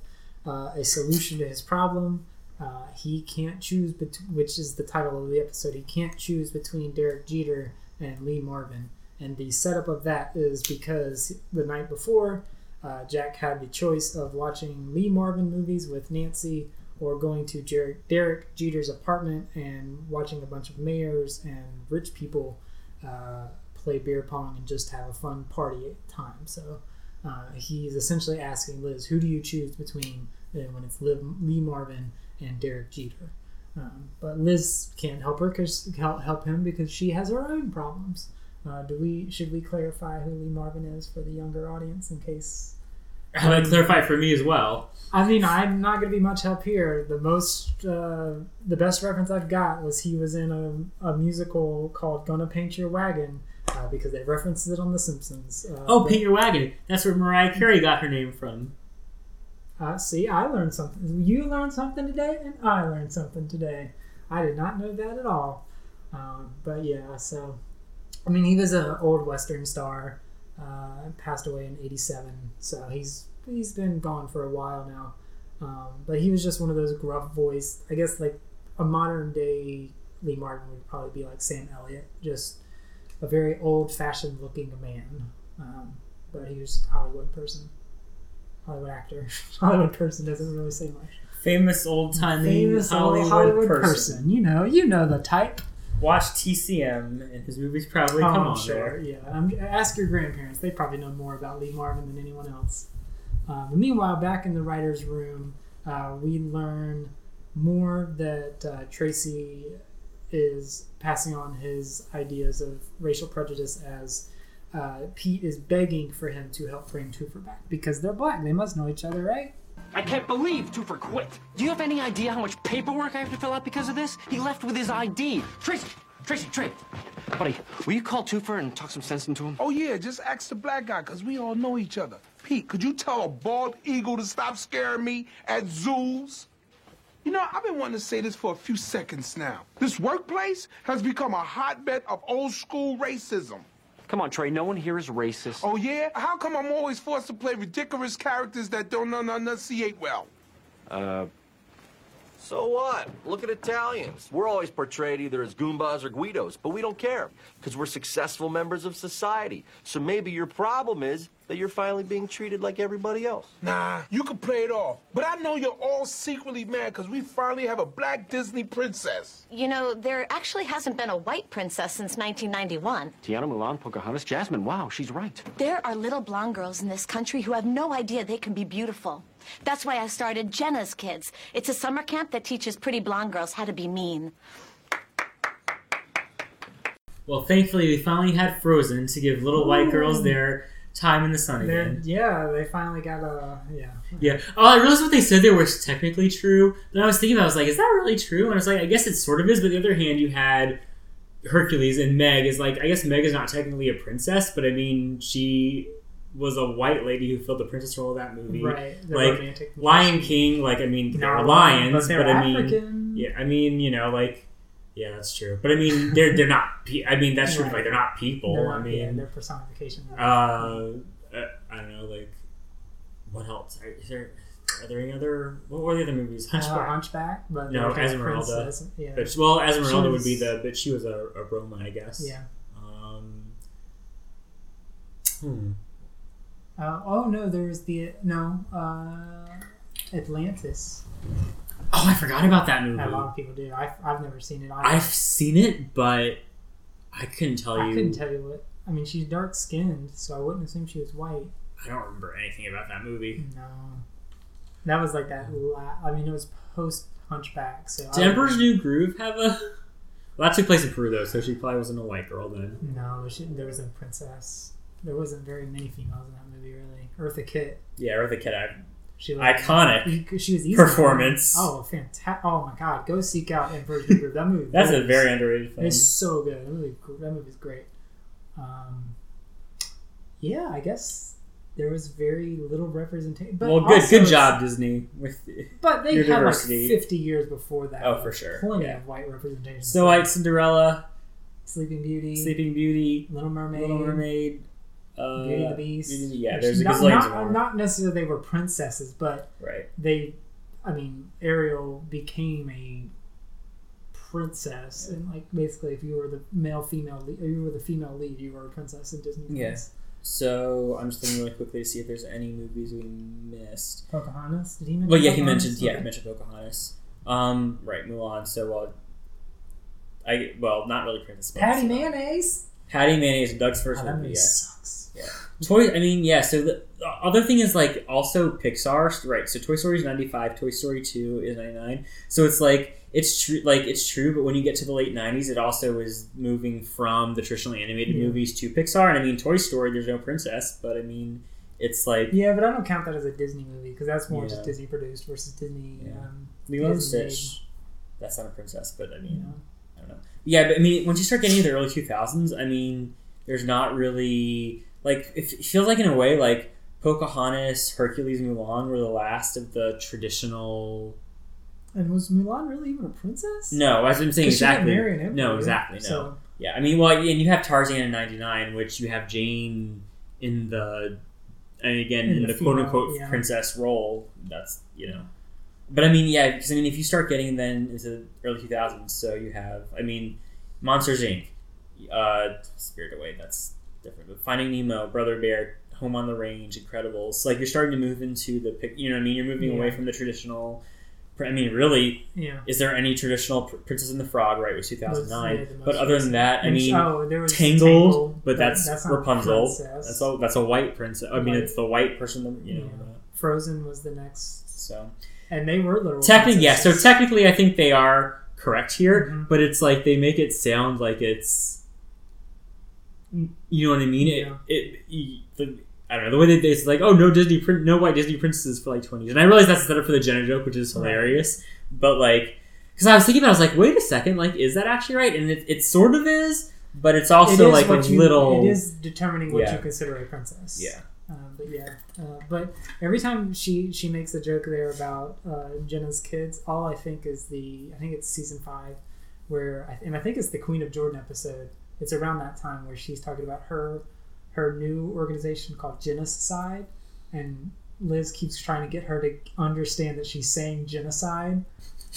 uh, a solution to his problem. Uh, he can't choose, bet- which is the title of the episode. He can't choose between Derek Jeter and Lee Marvin. And the setup of that is because the night before, uh, Jack had the choice of watching Lee Marvin movies with Nancy or going to Derek Jeter's apartment and watching a bunch of mayors and rich people uh, play beer pong and just have a fun party time. So uh, he's essentially asking Liz, who do you choose between uh, when it's Liv- Lee Marvin and Derek Jeter? Um, but Liz can't help her because help, help him because she has her own problems. Uh, do we should we clarify who Lee Marvin is for the younger audience in case How about clarify for me as well? I mean, I'm not going to be much help here. The most, uh, the best reference I've got was he was in a, a musical called "Gonna Paint Your Wagon" uh, because they referenced it on The Simpsons. Uh, Oh, but- Paint Your Wagon. That's where Mariah Carey got her name from. Uh, see, I learned something. You learned something today, and I learned something today. I did not know that at all. Um, but yeah, so I mean, he was an old Western star. Uh, passed away in '87, so he's he's been gone for a while now. Um, but he was just one of those gruff voice. I guess like a modern day Lee Marvin would probably be like Sam Elliott, just a very old fashioned looking man. Um, but he was a Hollywood person. Hollywood actor. Hollywood person doesn't really say much. Famous old timey Hollywood, Hollywood person. person. You know, you know the type. Watch TCM, and his movies probably Oh, come on sure. there. Yeah, um, ask your grandparents; they probably know more about Lee Marvin than anyone else. But meanwhile, back in the writers' room, uh, we learn more that uh, Tracy is passing on his ideas of racial prejudice as uh, Pete is begging for him to help bring Toofer back because they're black. They must know each other, right? I can't believe Toofer quit. Do you have any idea how much paperwork I have to fill out because of this? He left with his ID. Tracy, Tracy, Trey. Buddy, will you call Toofer and talk some sense into him? Oh, yeah, just ask the black guy, because we all know each other. Pete, could you tell a bald eagle to stop scaring me at zoos? You know, I've been wanting to say this for a few seconds now. This workplace has become a hotbed of old school racism. Come on, Trey, no one here is racist. Oh, yeah? How come I'm always forced to play ridiculous characters that don't enunciate well? Uh. So what? Look at Italians. We're always portrayed either as Goombas or Guidos, but we don't care because we're successful members of society. So maybe your problem is that you're finally being treated like everybody else. Nah, you can play it off. But I know you're all secretly mad because we finally have a black Disney princess. You know, there actually hasn't been a white princess since 1991. Tiana Mulan, Pocahontas, Jasmine. Wow, she's right. There are little blonde girls in this country who have no idea they can be beautiful. That's why I started Jenna's Kids. It's a summer camp that teaches pretty blonde girls how to be mean. Well, thankfully, we finally had Frozen to give little white girls their time in the sun They're, again. yeah, they finally got a yeah. Yeah. Oh, I realized what they said there was technically true. But I was thinking, about it, I was like, is that really true? And I was like, I guess it sort of is. But the other hand, you had Hercules and Meg is like, I guess Meg is not technically a princess, but I mean, she was a white lady who filled the princess role of that movie. Right, the Like romantic Lion King, like I mean, Not lions, but but, I mean, African. yeah, I mean, you know, like. Yeah, that's true. But I mean, they're they're not. Pe- I mean, that's true. Right. Like they're not people. They're I mean, yeah, they're personifications. uh, uh, I don't know, like what else? Are, is there are there any other? What were the other movies? Uh, Hunchback. Hunchback, but no, Esmeralda. princess, yeah. But well, Esmeralda She would be the, but she was a, a Roma, I guess. Yeah. Um. Hmm. Uh, oh no, there was the no uh, Atlantis. Oh, I forgot about that movie. A lot of people do. I've, I've never seen it. I, I've seen it, but I couldn't tell I you. I couldn't tell you what. I mean, she's dark skinned, so I wouldn't assume she was white. I don't remember anything about that movie. No, that was like that. La- I mean, it was post Hunchback. So Did Emperor's New Groove have a? Well, that took place in Peru though, so she probably wasn't a white girl then. No, she, there was a princess. There wasn't very many females in that movie, really. Eartha Kitt. Yeah, Eartha Kitt. I, She was iconic She was easy performance. Oh, fantastic! Oh my god, go seek out Emperor's Group. That movie. That's a very underrated film. It's so good. That movie, that movie's great. Um, yeah, I guess there was very little representation. But well, good, good job, Disney. With But they your had diversity. like fifty years before that. Oh, for sure. Plenty Yeah. of white representation. Snow White, Cinderella, Sleeping Beauty, Sleeping Beauty, Little Mermaid, Little Mermaid, uh, Beauty and the Beast. Yeah, there's a not, not, not necessarily they were princesses, but Right. they, I mean, Ariel became a princess, and like basically, if you were the male female, lead, you were the female lead, you were a princess in Disney. Yes. So I'm just looking really quickly to see if there's any movies we missed. Pocahontas. Did he mention? Well, yeah, he mentioned yeah, he Okay. mentioned Pocahontas. Um, right, Mulan. So well, I well, not really Princess. Patti Mayonnaise. Patti Mayonnaise, Doug's first Oh, movie Yeah. sucks. Yeah. Toy. I mean, yeah. So the, the other thing is like also Pixar, right? So Toy Story is ninety five. Toy Story two is ninety nine. So it's like it's true. Like it's true, but when you get to the late nineties, it also is moving from the traditionally animated Yeah. movies to Pixar. And I mean, Toy Story, there's no princess, but I mean, it's like Yeah, but I don't count that as a Disney movie because that's more Yeah. just Disney produced versus Disney. Yeah. Um, Lilo and Stitch. That's not a princess, but I mean, Yeah. I don't know. Yeah, but I mean, once you start getting into the early two thousands, I mean, there's not really like it feels like in a way like Pocahontas, Hercules, Mulan were the last of the traditional. And was Mulan really even a princess? No, as I'm saying exactly. emperor, no, exactly. No. so- Yeah, I mean, well, and you have Tarzan in '99, which you have Jane in the, and again In in, the the, quote unquote yeah. princess role. That's you know, but I mean, yeah, because I mean, if you start getting then into the early 2000s, so you have, I mean, Monsters Inc., uh, Spirit Away, that's different. But Finding Nemo, Brother Bear, Home on the Range, Incredibles, like you're starting to move into the, pic- you know, what I mean, you're moving away from the traditional. I mean, really, Yeah. is there any traditional Princess and the Frog? Right, it was 2009. Yeah, but other than that, I mean, Oh, there was Tangled, Tangled, but that's, that's Rapunzel. That's a that's a white princess. I mean, White. it's the white person. that- You know. Yeah. Frozen was the next. So And they were technically, yeah. So technically, I think they are correct here, Mm-hmm. but it's like they make it sound like it's. You know what I mean? Yeah. It, it the, I don't know the way that it's like, oh no Disney print, no white Disney princesses for like twenty years, and I realize that's set up for the Jenna joke, which is Right. hilarious. But like, because I was thinking, about it, I was like, wait a second, like, is that actually right? And it, it sort of is, but it's also is like a you- little. It is determining what Yeah. you consider a princess. Yeah. Um, but yeah, uh, but every time she she makes a joke there about uh, Jenna's kids, all I think is the I think it's season five, where I, and I think it's the Queen of Jordan episode. It's around that time where she's talking about her her new organization called Genocide, and Liz keeps trying to get her to understand that she's saying genocide,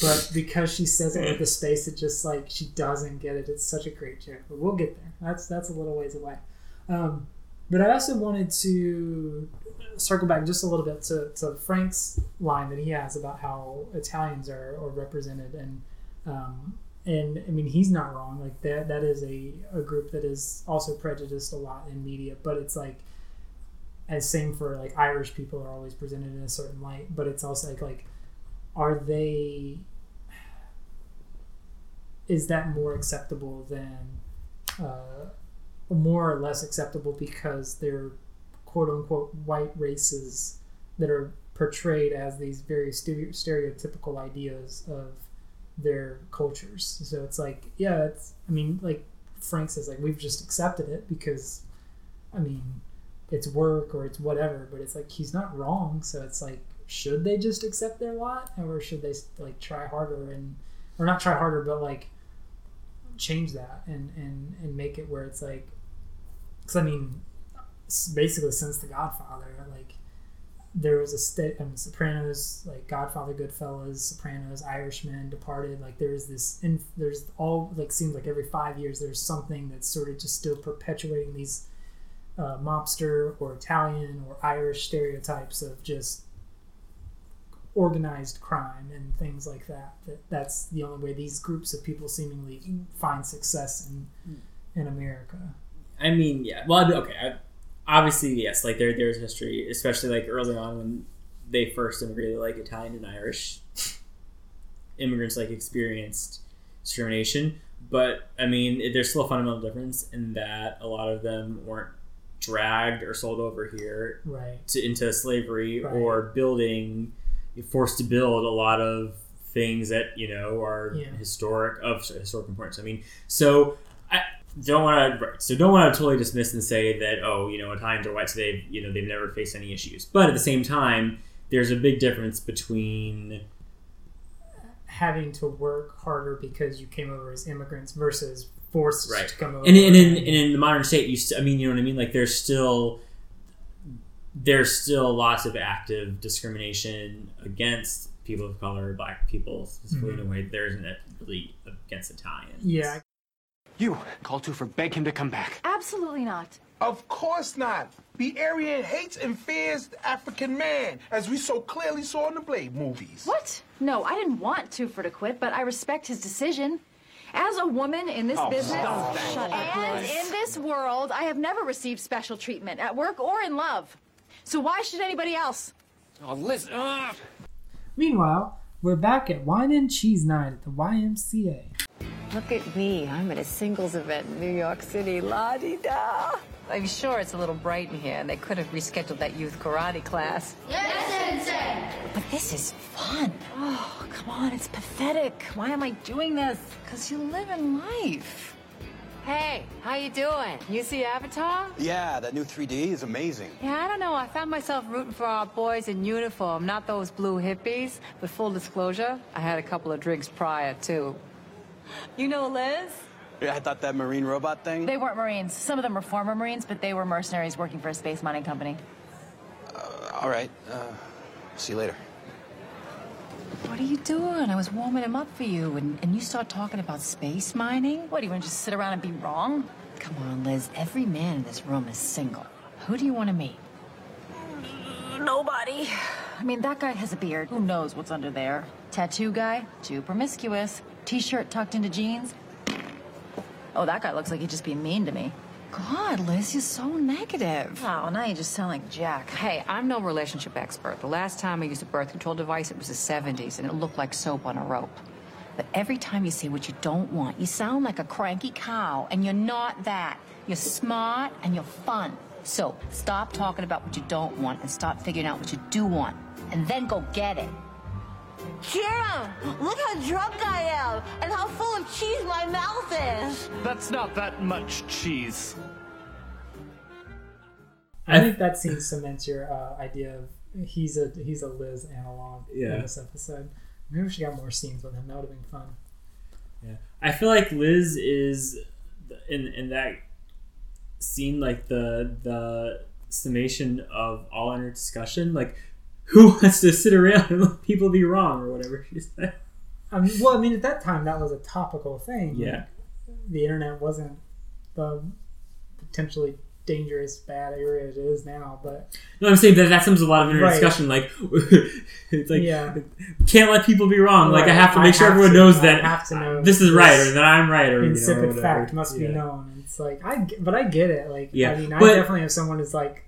but because she says it with the space, it just like she doesn't get it. It's such a great joke, but we'll get there. That's that's a little ways away. Um, but I also wanted to circle back just a little bit to, to Frank's line that he has about how Italians are, are represented and um, and I mean he's not wrong. Like that that is a, a group that is also prejudiced a lot in media but it's like as same for like Irish people are always presented in a certain light but it's also like like are they is that more acceptable than uh, more or less acceptable because they're quote unquote white races that are portrayed as these very stereotypical ideas of their cultures. So it's like, yeah, it's, I mean, like Frank says, like, we've just accepted it because, I mean, it's work or it's whatever, but it's like, he's not wrong. So it's like, should they just accept their lot or should they like try harder and, or not try harder, but like change that and, and, and make it where it's like, because I mean, basically since The Godfather, like there was a state um, Sopranos, like Godfather, Goodfellas, Sopranos, Irishman, Departed. Like there's this, in, there's all like seems like every five years there's something that's sort of just still perpetuating these uh, mobster or Italian or Irish stereotypes of just organized crime and things like that. That that's the only way these groups of people seemingly find success in in America. I mean, yeah. Well, okay. I, obviously, yes. Like there, there's history, especially like early on when they first immigrated, like Italian and Irish immigrants, like experienced discrimination. But I mean, it- there's still a fundamental difference in that a lot of them weren't dragged or sold over here Right. to, into slavery Right. or building forced to build a lot of things that you know are Yeah. historic of historic importance. I mean, so I don't want to right, so don't want to totally dismiss and say that oh you know Italians or whites they've you know they've never faced any issues, but at the same time there's a big difference between having to work harder because you came over as immigrants versus forced right to come over. and, and in and in the modern state you st- I mean you know what I mean like there's still there's still lots of active discrimination against people of color, black people specifically in a mm-hmm. way there isn't really against Italians. yeah, You call Toofer, beg him to come back. Absolutely not. Of course not. The Aryan hates and fears the African man, as we so clearly saw in the Blade movies. What? No, I didn't want Toofer to quit, but I respect his decision. As a woman in this Oh, business, stop that. shut up, and in this world, I have never received special treatment at work or in love. So why should anybody else? Oh, listen. ah. Meanwhile, we're back at Wine and Cheese Night at the YMCA. Look at me. I'm at a singles event in New York City. La di da. I'm sure it's a little bright in here, and they could have rescheduled that youth karate class. Yes, Sensei! But this is fun. Oh, come on, it's pathetic. Why am I doing this? Because you live in life. Hey, how you doing? You see Avatar? Yeah, that new 3D is amazing. Yeah, I don't know. I found myself rooting for our boys in uniform, not those blue hippies. But full disclosure, I had a couple of drinks prior, too. You know Liz? Yeah, I thought that marine robot thing. They weren't Marines. Some of them were former Marines, but they were mercenaries working for a space mining company. All right. Uh, see you later. What are you doing? I was warming him up for you, and, and you start talking about space mining? What, do you want to just sit around and be wrong? Come on, Liz. Every man in this room is single. Who do you want to meet? Nobody. I mean, that guy has a beard. Who knows what's under there? Tattoo guy? Too promiscuous. T-shirt tucked into jeans? Oh, that guy looks like he'd just be mean to me. God, Liz, you're so negative. Oh, now you just sound like Jack. Hey, I'm no relationship expert. The last time I used a birth control device, it was the 70s, and it looked like soap on a rope. But every time you say what you don't want, you sound like a cranky cow, and you're not that. You're smart and you're fun. So stop talking about what you don't want and start figuring out what you do want, and then go get it. Sharon, look how drunk I am and how full of cheese my mouth is. That's not that much cheese. I think that scene cements your uh, idea of he's a he's a Liz analog Yeah. in this episode. Maybe we should got more scenes with him. That would have been fun. Yeah, I feel like Liz is in in that scene like the the summation of all in her discussion. Like, who wants to sit around and let people be wrong or whatever she said? I mean, well, I mean, at that time that was a topical thing. Yeah. the internet wasn't the potentially dangerous bad area it is now, but No, I'm saying that that sums a lot of internet Right. discussion. Like, it's like Yeah. can't let people be wrong. Like, I have to I make sure everyone to- knows I that know this is right or that I'm right or you know, whatever. fact must be Yeah. known. It's like I, but I get it. Like, Yeah, I mean, I but- definitely have someone who's like,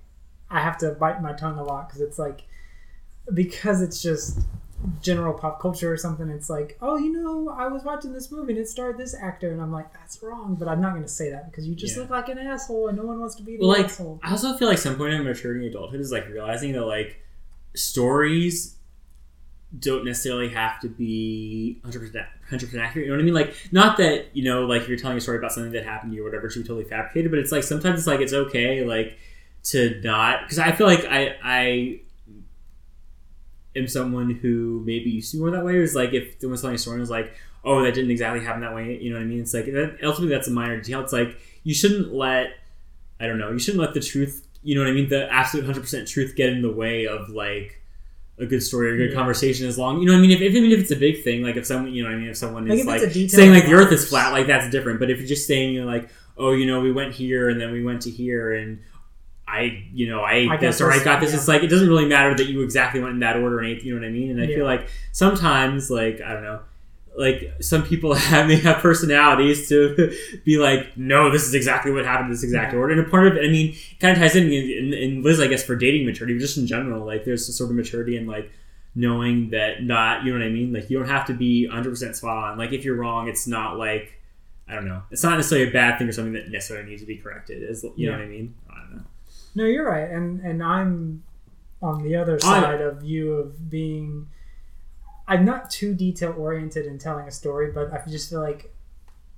I have to bite my tongue a lot because it's like, because it's just general pop culture or something. It's like, oh, you know, I was watching this movie and it starred this actor, and I'm like, that's wrong. But I'm not going to say that because you just Yeah. look like an asshole, and no one wants to be the Well, like asshole. I also feel like some point in maturing adulthood is like realizing that like stories don't necessarily have to be 100% 100% accurate. You know what I mean? Like, not that you know, like if you're telling a story about something that happened to you or whatever, should be totally fabricated. But it's like sometimes it's like it's okay, like to not because I feel like I I am someone who maybe used to be more that way. Is like if someone's telling a story and is like, oh, that didn't exactly happen that way. You know what I mean? It's like that, ultimately that's a minor detail. It's like you shouldn't let I don't know. You shouldn't let the truth you know what I mean. The absolute hundred percent truth get in the way of like a good story or a good Yeah. conversation as long you know what I mean if, if even if it's a big thing like if someone you know what I mean if someone Like, is if like it's a detail saying like the earth is flat like that's different but if you're just saying you know like oh you know we went here and then we went to here and I you know I ate I this or I got this yeah. it's like it doesn't really matter that you exactly went in that order and ate you know what I mean and I Yeah. feel like sometimes like I don't know like some people have may have personalities to be like, no, this is exactly what happened in this exact Yeah. order. And a part of it, I mean, kind of ties in, in in Liz, I guess, for dating maturity, but just in general, like there's a sort of maturity in like knowing that not, you know what I mean? Like you don't have to be 100 percent spot on. Like if you're wrong, it's not like I don't know, it's not necessarily a bad thing or something that necessarily needs to be corrected. Is you know Yeah. what I mean? I don't know. No, you're right, and and I'm on the other I- side of you of being. I'm not too detail oriented in telling a story, but I just feel like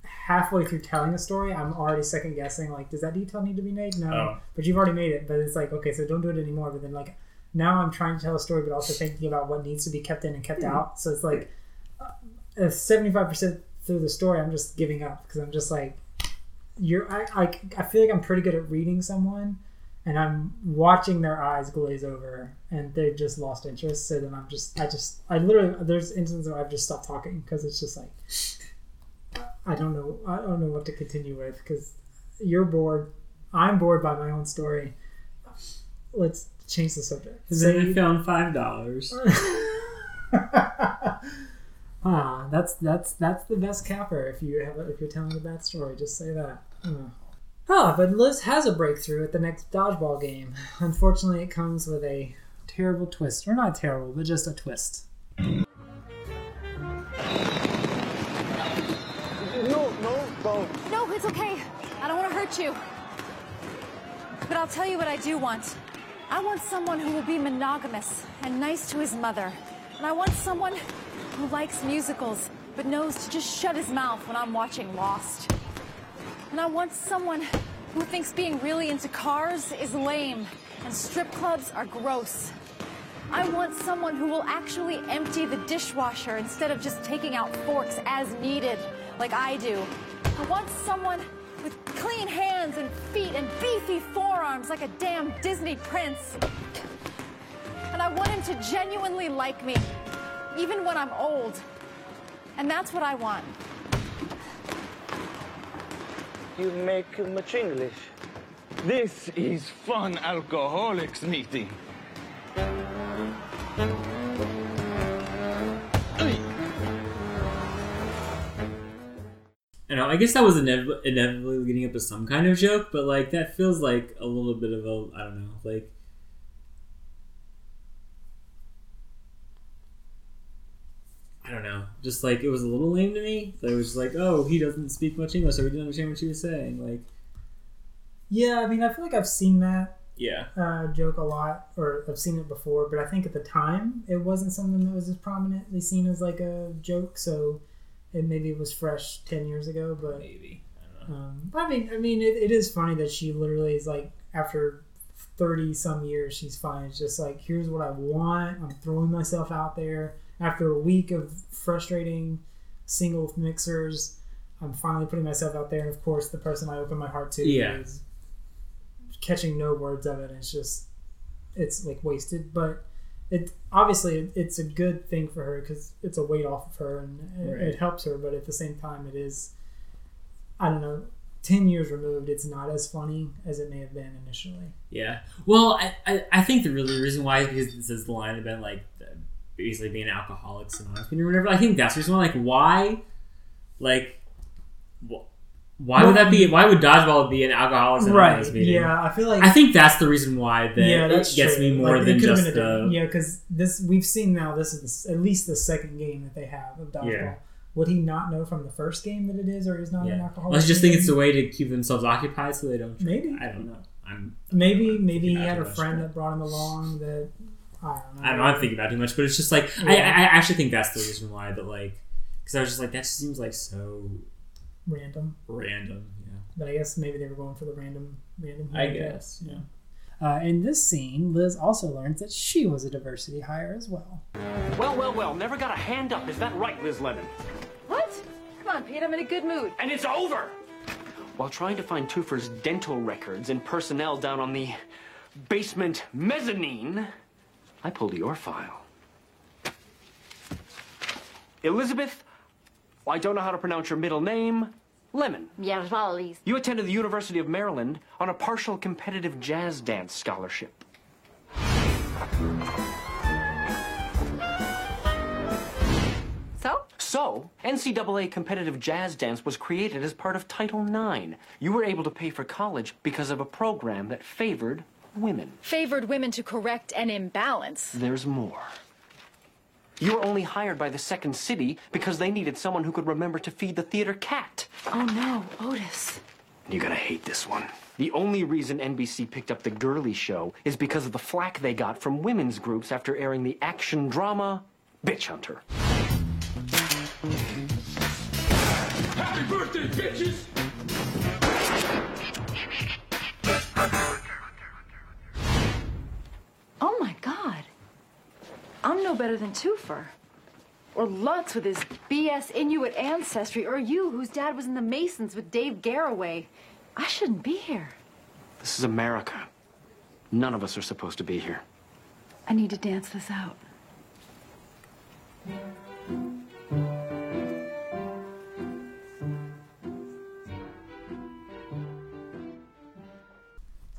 halfway through telling a story, I'm already second guessing. Like, does that detail need to be made? No, Oh. but you've already made it. But it's like, okay, so don't do it anymore. But then like now I'm trying to tell a story, but also thinking about what needs to be kept in and kept hmm. out. So it's like uh, seventy five percent through the story, I'm just giving up because I'm just like, you're. I, I I feel like I'm pretty good at reading someone, and I'm watching their eyes glaze over, and they've just lost interest. So then I'm just, I just, I literally, there's instances where I've just stopped talking because it's just like, I don't know, I don't know what to continue with because you're bored, I'm bored by my own story. Let's change the subject. And then I found five dollars. Ah, that's that's that's the best capper if you have if you're telling a bad story. Just say that. Ah, but Liz has a breakthrough at the next dodgeball game. Unfortunately, it comes with a terrible twist, or not terrible, but just a twist. No, no, don't. No, it's okay. I don't want to hurt you. But I'll tell you what I do want. I want someone who will be monogamous and nice to his mother. And I want someone who likes musicals but knows to just shut his mouth when I'm watching Lost. And I want someone who thinks being really into cars is lame and strip clubs are gross. I want someone who will actually empty the dishwasher instead of just taking out forks as needed, like I do. I want someone with clean hands and feet and beefy forearms like a damn Disney prince. And I want him to genuinely like me, even when I'm old. And that's what I want. You make much English. This is fun alcoholics meeting. I know. I guess that was inev- inevitably leading up to some kind of joke, but like that feels like a little bit of a I don't know, like I don't know, just like it was a little lame to me. So it was just like, oh, he doesn't speak much English, so we didn't understand what she was saying. Like, Yeah, I mean, I feel like I've seen that yeah, uh, joke a lot, or I've seen it before, but I think at the time it wasn't something that was as prominently seen as like a joke. So it maybe it was fresh ten years ago, but maybe. Um, but I mean, I mean, it, it is funny that she literally is like after thirty some years, she's fine. It's just like here's what I want. I'm throwing myself out there. After a week of frustrating single mixers, I'm finally putting myself out there. And of course, the person I open my heart to Yeah. is catching no words of it. It's just it's like wasted, but. It obviously it's a good thing for her because it's a weight off of her and it, Right. it helps her. But at the same time, it is I don't know, 10 years removed, it's not as funny as it may have been initially. yeah. Well, I, I, I think the really reason why is because this is the line about like basically being an alcoholics anonymous or whatever. I think that's the reason why. Like, why, like, wh- why would that be? Why would dodgeball be an alcoholics anonymous Right, meeting? yeah, I feel like- I think that's the reason why that yeah, gets true. me more Like, than just the yeah, because this we've seen now. This is the, at least the second game that they have of dodgeball. Yeah. Would he not know from the first game that it is, or is not an alcoholic? Let's just think it's a way to keep themselves occupied so they don't. Drink. Maybe. I don't know. I'm. Maybe maybe he had a friend that brought him along. That I don't know. I don't know. I'm thinking about it too much, but it's just like I, I, I actually think that's the reason why But like because I was just like that just seems like so random. random. Yeah. But I guess maybe they were going for the random random. I humor guess. Yeah. Uh, in this scene, Liz also learns that she was a diversity hire as well. Well, well, well, never got a hand up. Is that right, Liz Lemon? What? Come on, Pete, I'm in a good mood. And it's over! While trying to find Toofer's dental records and personnel down on the basement mezzanine, I pulled your file. Elizabeth, I don't know how to pronounce your middle name. Lemon. Yeah, Wallis. You attended the University of Maryland on a partial competitive jazz dance scholarship. So? So, NCAA competitive jazz dance was created as part of Title IX. You were able to pay for college because of a program that favored women. Favored women to correct an imbalance. There's more. You were only hired by the Second City because they needed someone who could remember to feed the theater cat. Oh no, Otis. You're gonna hate this one. The only reason NBC picked up The Girly Show is because of the flack they got from women's groups after airing the action drama Bitch Hunter. Happy birthday, bitches! Oh my god. I'm no better than Toofer. Or Lutz with his BS Inuit ancestry, or you, whose dad was in the Masons with Dave Garroway. I shouldn't be here. This is America. None of us are supposed to be here. I need to dance this out.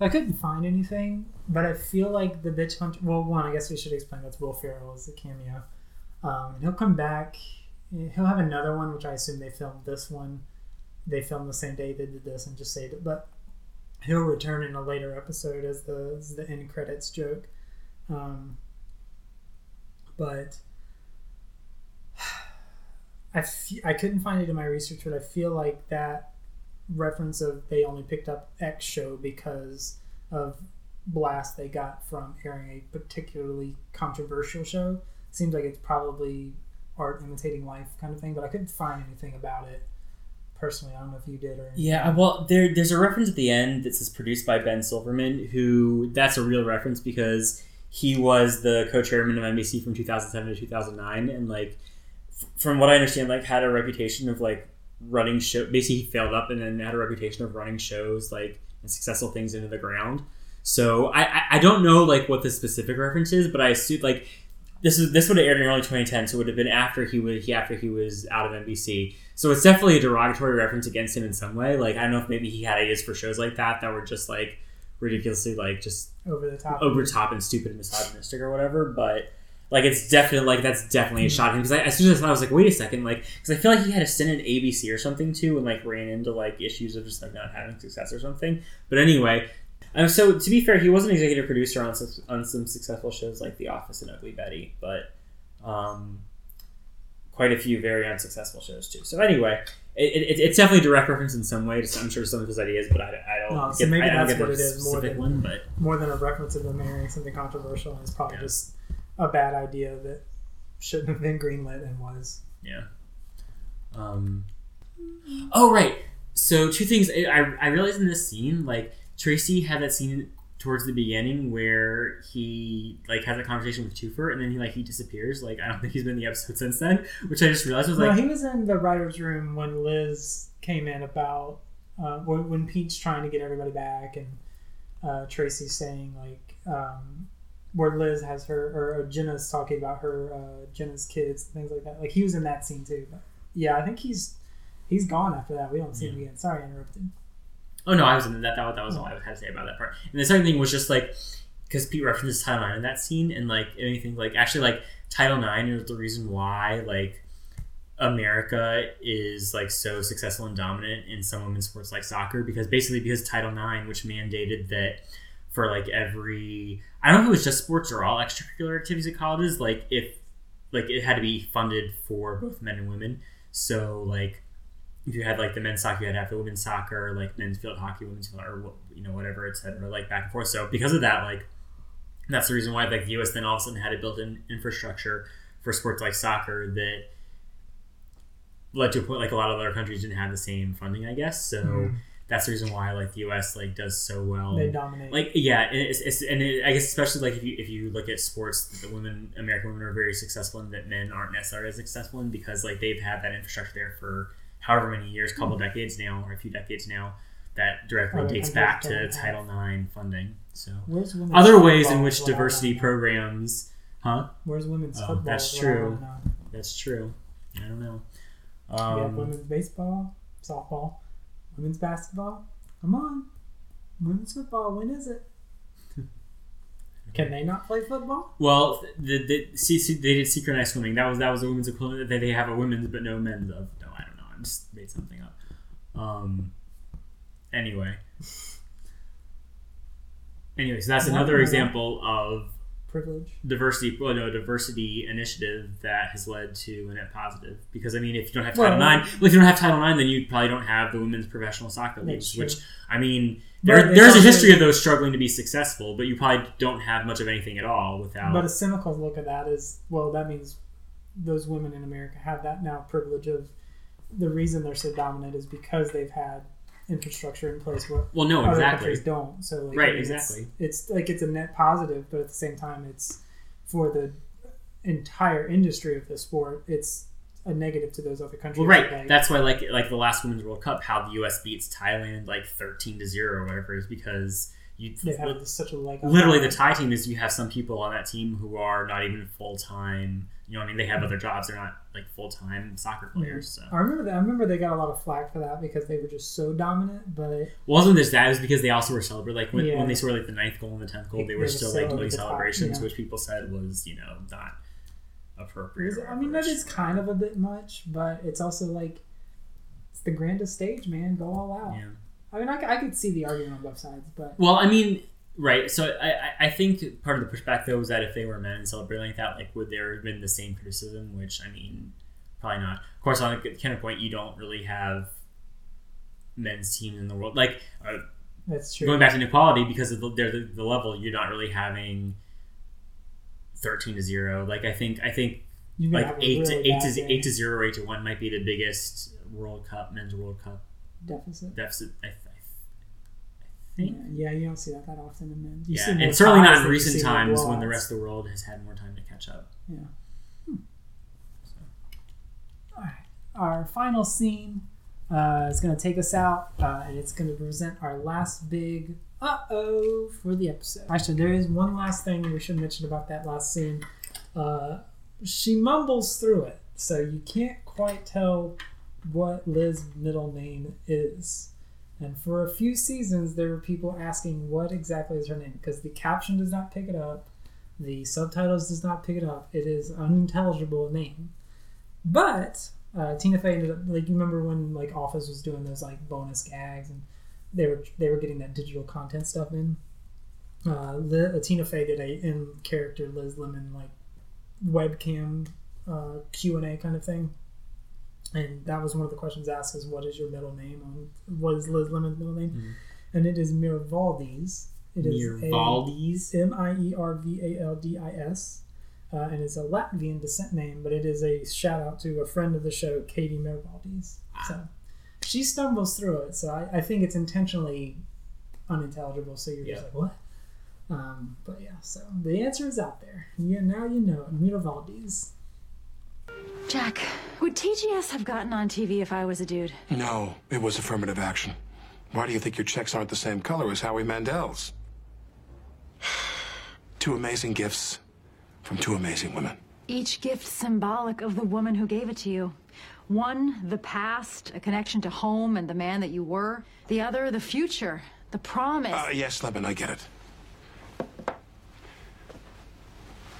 I couldn't find anything, but I feel like the bitch hunter. Well, one, I guess we should explain that's Will Ferrell as a cameo. Um, and he'll come back. He'll have another one, which I assume they filmed this one. They filmed the same day they did this and just saved it. But he'll return in a later episode as the as the end credits joke. Um, but I, I couldn't find it in my research, but I feel like that reference of they only picked up X show because of blast they got from airing a particularly controversial show. Seems like it's probably art imitating life kind of thing, but I couldn't find anything about it personally. I don't know if you did or Yeah, well, there there's a reference at the end that says produced by Ben Silverman, who that's a real reference because he was the co-chairman of NBC from 2007 to 2009, and like f- from what I understand, like had a reputation of like running show. Basically, he failed up and then had a reputation of running shows like and successful things into the ground. So I I, I don't know like what the specific reference is, but I assume like this is this would have aired in early 2010, so it would have been after he was he after he was out of NBC. So it's definitely a derogatory reference against him in some way. Like I don't know if maybe he had ideas for shows like that that were just like ridiculously like just over the top. over top and stupid and misogynistic or whatever. But like it's definitely like that's definitely a shot at him because as soon as I saw, I was like, wait a second, like because I feel like he had a stint in ABC or something too, and like ran into like issues of just like not having success or something. But anyway, um, so to be fair, he was an executive producer on some, on some successful shows like The Office and Ugly Betty, but um, quite a few very unsuccessful shows too. So anyway, it, it, it's definitely a direct reference in some way. To, I'm sure some of his ideas, but I, I don't. No, so get, maybe I don't that's get what it is more than one, but more than a reference of them marrying something controversial. And it's probably just a bad idea that shouldn't have been greenlit and was. Yeah. Um. Oh right. So two things. I I realized in this scene, like Tracy had that scene towards the beginning where he like has a conversation with Toofer and then he like he disappears. Like I don't think he's been in the episode since then. Which I just realized was no, like he was in the writers' room when Liz came in about uh, when, when Pete's trying to get everybody back and uh, Tracy's saying like um, where Liz has her or Jenna's talking about her uh, Jenna's kids things like that. Like he was in that scene too. But yeah, I think he's he's gone after that. We don't see him again. Sorry, I interrupted. Oh no, I was in that. That, that was all I had to say about that part. And the second thing was just like because Pete references Title IX in that scene, and like anything like actually like Title IX is the reason why like America is like so successful and dominant in some women's sports like soccer because basically because Title IX, which mandated that for like every I don't know if it was just sports or all extracurricular activities at colleges, like if like it had to be funded for both men and women. So like if you had like the men's soccer, you had to have the women's soccer, like men's field hockey, women's field, or you know whatever, etc. Like back and forth. So because of that, like that's the reason why like the U.S. then all of a sudden had a built-in infrastructure for sports like soccer that led to a point like a lot of other countries didn't have the same funding, I guess. So Mhm. That's the reason why like the U.S. like does so well. They dominate. Like yeah, and it's, it's and it, I guess especially like if you if you look at sports, the women American women are very successful in that men aren't necessarily as successful in because like they've had that infrastructure there for however many years, couple decades now, or a few decades now, that directly Other dates back to have. Title IX funding. So other ways in which is what I diversity programs, huh? Where's women's Oh, football? That's is what I true. That's true. I don't know. we have Um, women's baseball, softball, women's basketball. Come on, women's football. When is it? Can they not play football? Well, the, the, they did synchronized swimming. That was that was a women's equivalent. They they have a women's but no men's of. No, I don't know. I just made something up. Um. Anyway. Anyway, so that's another example of Privilege. diversity. Well, no, diversity initiative that has led to a net positive. Because I mean, if you don't have Well, Title Nine, well, if you don't have Title Nine, then you probably don't have the women's professional soccer leagues. true. Which I mean, there, it's there's a history of those struggling to be successful, but you probably don't have much of anything at all without. But a cynical look at that is, well, that means those women in America have that now privilege of the reason they're so dominant is because they've had infrastructure in place where Well, no, other exactly. countries don't. So like, Right, I mean, exactly. It's, like it's a net positive, but at the same time, it's for the entire industry of the sport. It's a negative to those other countries. Well, right. they- That's why, like, like the last Women's World Cup, how the U.S. beats Thailand like thirteen to zero or whatever is because you they have such a leg. literally the Thai team is you have some people on that team who are not even full time. You know, I mean, they have other jobs. They're not like full time soccer mm-hmm. players. So I remember that. I remember they got a lot of flack for that because they were just so dominant. But wasn't this that? It was because they also were celebrating like when, Yeah. when they scored like the ninth goal and the tenth goal, they They were were still like doing top, celebrations, yeah. which people said was you know not appropriate. I mean, that is kind of a bit much, but it's also like it's the grandest stage, man. Go all out. Yeah. I mean, I could see the argument on both sides, but Well, I mean, right. So I, I- I think part of the pushback though was that if they were men celebrating like that, like would there have been the same criticism? Which I mean, probably not. Of course, on a counterpoint, you don't really have men's teams in the world. Like uh, That's true. Going back to inequality because of the, the, the level, you're not really having thirteen to zero. Like I think I think like eight really to eight to eight to zero or eight to one might be the biggest World Cup men's World Cup deficit. deficit. I, I Yeah, yeah, you don't see that that often in men. You yeah, and certainly not in recent times when the rest of the world has had more time to catch up. Yeah. All right. Our final scene uh, is going to take us out, uh, and it's going to present our last big uh oh for the episode. Actually, there is one last thing we should mention about that last scene. Uh, she mumbles through it, so you can't quite tell what Liz's middle name is. And for a few seasons, there were people asking what exactly is her name because the caption does not pick it up, the subtitles does not pick it up. It is unintelligible name. But uh, Tina Fey ended up like you remember when like Office was doing those like bonus gags and they were they were getting that digital content stuff in. Uh, Li- uh, Tina Fey did a in character Liz Lemon like webcam uh, Q and A kind of thing, and that was one of the questions asked is what is your middle name? On what is Liz Lemon's middle name? And it is Miervaldis. It is Miervaldis? M I E R V A L D I S. Uh, and it's a Latvian descent name, but it is a shout out to a friend of the show, Katie Miervaldis. So she stumbles through it. So I, I think it's intentionally unintelligible. So you're just like, what? Um, but yeah, so the answer is out there. Yeah, now you know it. Miervaldis. Jack, would TGS have gotten on TV if I was a dude? No, it was affirmative action. Why do you think your checks aren't the same color as Howie Mandel's? Two amazing gifts from two amazing women. Each gift symbolic of the woman who gave it to you. One, the past, a connection to home and the man that you were. The other, the future, the promise. Uh, yes, Lemon, I get it.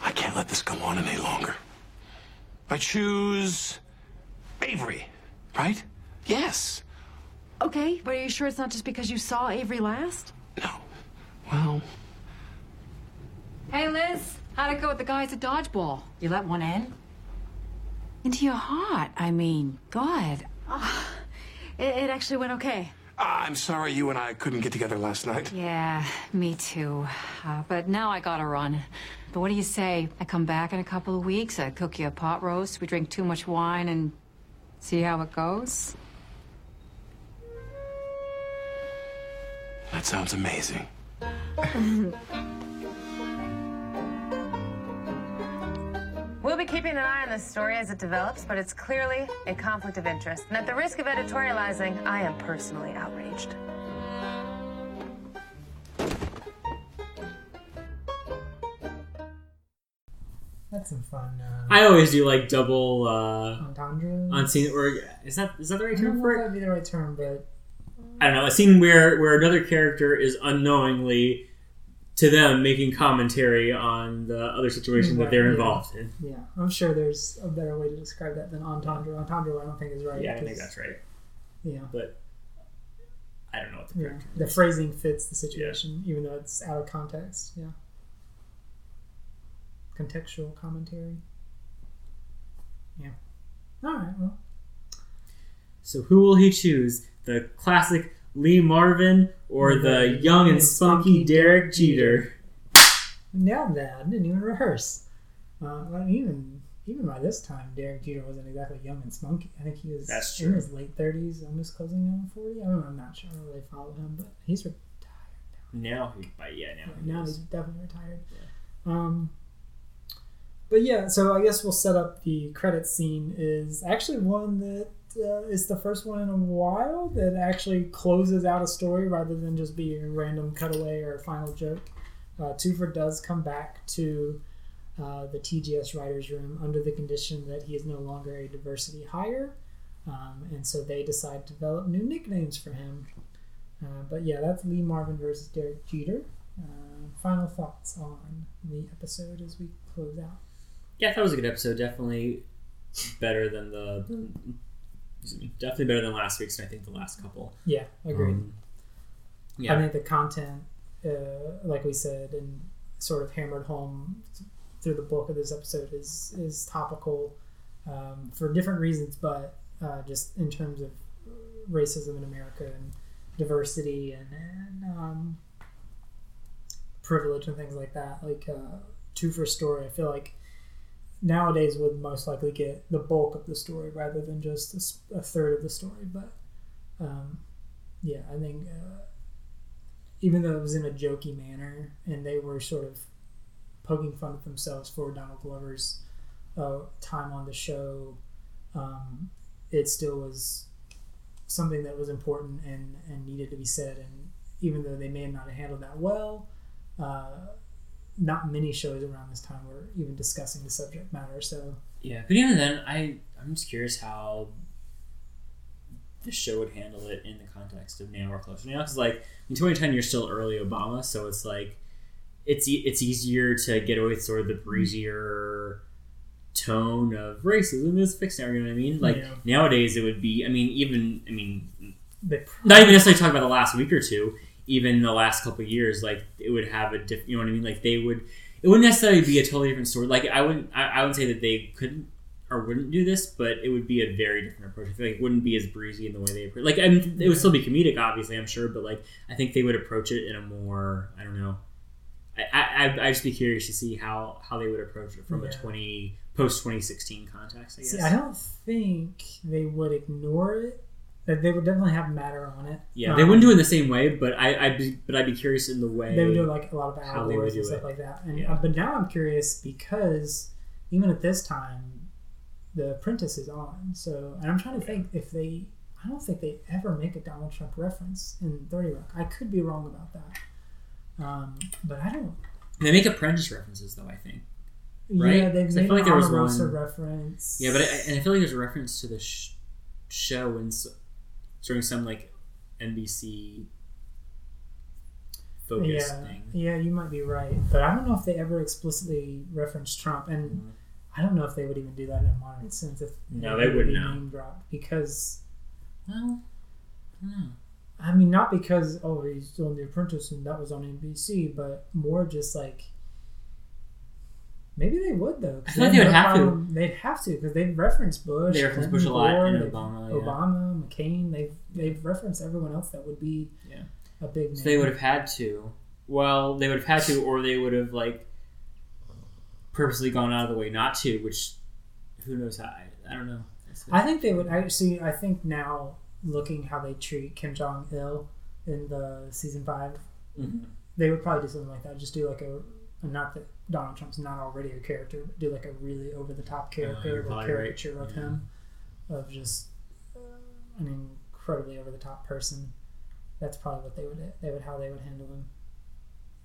I can't let this go on any longer. I choose Avery, right? Yes. Okay, but are you sure it's not just because you saw Avery last? No. Well, Hey, Liz, how'd it go with the guys at Dodgeball? You let one in? Into your heart, I mean. God. It, it actually went okay. I'm sorry you and I couldn't get together last night. Yeah, me too. Uh, but now I gotta run. But what do you say? I come back in a couple of weeks, I cook you a pot roast, we drink too much wine, and see how it goes? That sounds amazing. We'll be keeping an eye on this story as it develops, but it's clearly a conflict of interest. And at the risk of editorializing, I am personally outraged. That's some fun. Uh, I always do like double uh, entendres. on scene or is that is that the right I term for it? that'd be the right term, but I don't know, a scene where where another character is unknowingly to them making commentary on the other situation that they're yeah. involved in. yeah, I'm sure there's a better way to describe that than entendre. Entendre, I don't think is right. Yeah, I think that's right. Yeah, But I don't know what the yeah. The phrasing fits the situation, even though it's out of context. Yeah, contextual commentary. Yeah. All right. Well, So who will he choose? The classic Lee Marvin or the young and spunky Derek Jeter? nailed that. I didn't even rehearse. Uh, even even by this time, Derek Jeter wasn't exactly young and spunky. I think he was That's true. in his late thirties, almost closing in on forty. I don't know, I'm not sure. I don't really follow him, but he's retired Now he, but yeah, now he now is. he's definitely retired. Yeah. Um, but yeah, so I guess we'll set up the credit scene. Is actually one that uh, is the first one in a while that actually closes out a story rather than just being a random cutaway or a final joke. Uh, Toofer does come back to uh, the TGS writers' room under the condition that he is no longer a diversity hire, um, and so they decide to develop new nicknames for him. Uh, but yeah, that's Lee Marvin versus Derek Jeter. Uh, final thoughts on the episode as we close out. Yeah, that was a good episode. Definitely better than the. me, Definitely better than last week's, and I think the last couple. Yeah, agreed. Um, yeah. I think the content, uh, like we said, and sort of hammered home through the bulk of this episode is is topical um, for different reasons, but uh, just in terms of racism in America and diversity and, and um, privilege and things like that. Like uh, Toofer story, I feel like nowadays would most likely get the bulk of the story rather than just a third of the story. But um, yeah, I think uh, even though it was in a jokey manner and they were sort of poking fun at themselves for Donald Glover's uh, time on the show, um, it still was something that was important and, and needed to be said. And even though they may not have handled that well, uh, not many shows around this time were even discussing the subject matter. So Yeah, but even then, I I'm just curious how the show would handle it in the context of now or closer now. Because like in 2010, you're still early Obama, so it's like it's e- it's easier to get away with sort of the mm-hmm. breezier tone of racism is fixed now. You know what I mean? Like Yeah. nowadays, it would be. I mean, even I mean, They not even necessarily talking about the last week or two. Even the last couple of years, like it would have a different. You know what I mean? Like they would. It wouldn't necessarily be a totally different story. Like I wouldn't. I, I would say that they couldn't or wouldn't do this, but it would be a very different approach. I feel like it wouldn't be as breezy in the way they approach. Like I mean, it would still be comedic, obviously, I'm sure, but like I think they would approach it in a more. I don't know. I I I'd just be curious to see how how they would approach it from a twenty post twenty sixteen context. I guess. See, I don't think they would ignore it. They would definitely have matter on it. Yeah, they Um, wouldn't do it in the same way, but I, I'd be, but I'd be curious in the way They would do like a lot of they hours and stuff it. like that. And Yeah. uh, but now I'm curious because even at this time, The Apprentice is on. So and I'm trying to think if they. I don't think they ever make a Donald Trump reference in Thirty Rock. I could be wrong about that. Um, but I don't. They make apprentice references though. I think. Right? Yeah, they've 'Cause I made feel like there was one reference. Yeah, but I, and I feel like there's a reference to the sh- show and s- during some like NBC focus yeah, thing. Yeah, you might be right, but I don't know if they ever explicitly referenced Trump, and mm-hmm. I don't know if they would even do that in a modern sense. If No, they would wouldn't name dropped because Well, I don't know. I mean, not because oh he's on The Apprentice and that was on NBC, but more just like maybe they would though. I like they would have to. They'd have to because they've referenced Bush, They reference Clinton, Bush a lot and Obama, yeah. Obama, McCain. They've they've referenced everyone else that would be Yeah. a big. So they would have had to. Well, they would have had to, or they would have like purposely gone out of the way not to. Which, who knows how? I, I don't know. I think they would. I see. I think now, looking how they treat Kim Jong Il in the season 5 Mhm. they would probably do something like that. Just do like a, not that Donald Trump's not already a character, but do like a really over the top Uh, character or probably right. caricature of Yeah. him, of just uh, an incredibly over the top person. That's probably what they would they would how they would handle him.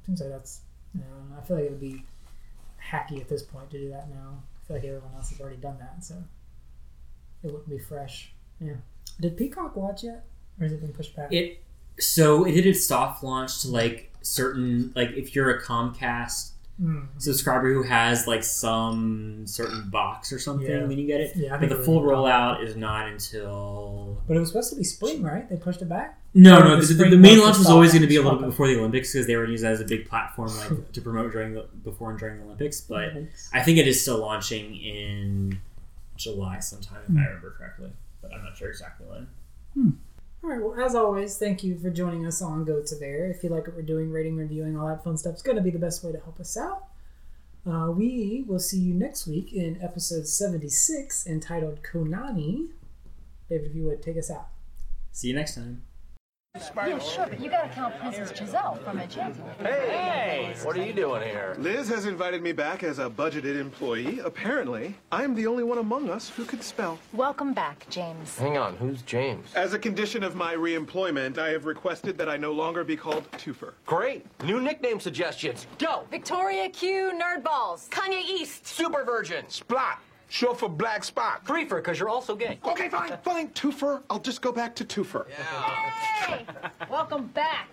Seems like that's. You know, I feel like it would be hacky at this point to do that now. I feel like everyone else has already done that, so it wouldn't be fresh. Yeah. Did Peacock watch yet, or has it been pushed back? It so it did its soft launch to like certain like if you're a Comcast Mm. subscriber who has like some certain box or something, Yeah. then you get it. Yeah, I but the full rollout is not until But it was supposed to be spring, right? They pushed it back. no, Or no. The, the, the main launch was always going to be a little bit before the Olympics because they were used as a big platform like to promote during the before and during the Olympics. But Olympics. I think it is still launching in July sometime, if Hmm. I remember correctly. But I'm not sure exactly when. All right. Well, as always, thank you for joining us on Go to There. If you like what we're doing, rating, reviewing, all that fun stuff, is going to be the best way to help us out. Uh, we will see you next week in episode 76 entitled Khonani. David, if you would take us out. See you next time. Yeah, sure, but you gotta count Princess Giselle from Enchanted. Hey, what are you doing here? Liz has invited me back as a budgeted employee. Apparently, I'm the only one among us who can spell. Welcome back, James. Hang on, who's James? As a condition of my reemployment, I have requested that I no longer be called Toofer. Great. New nickname suggestions. Go. Victoria Q Nerdballs. Kanye East. Super Virgin. Splot. Short for black spot. Creeper, because you're also gay. Okay, fine, fine. Toofer. I'll just go back to Toofer. Hey, welcome back.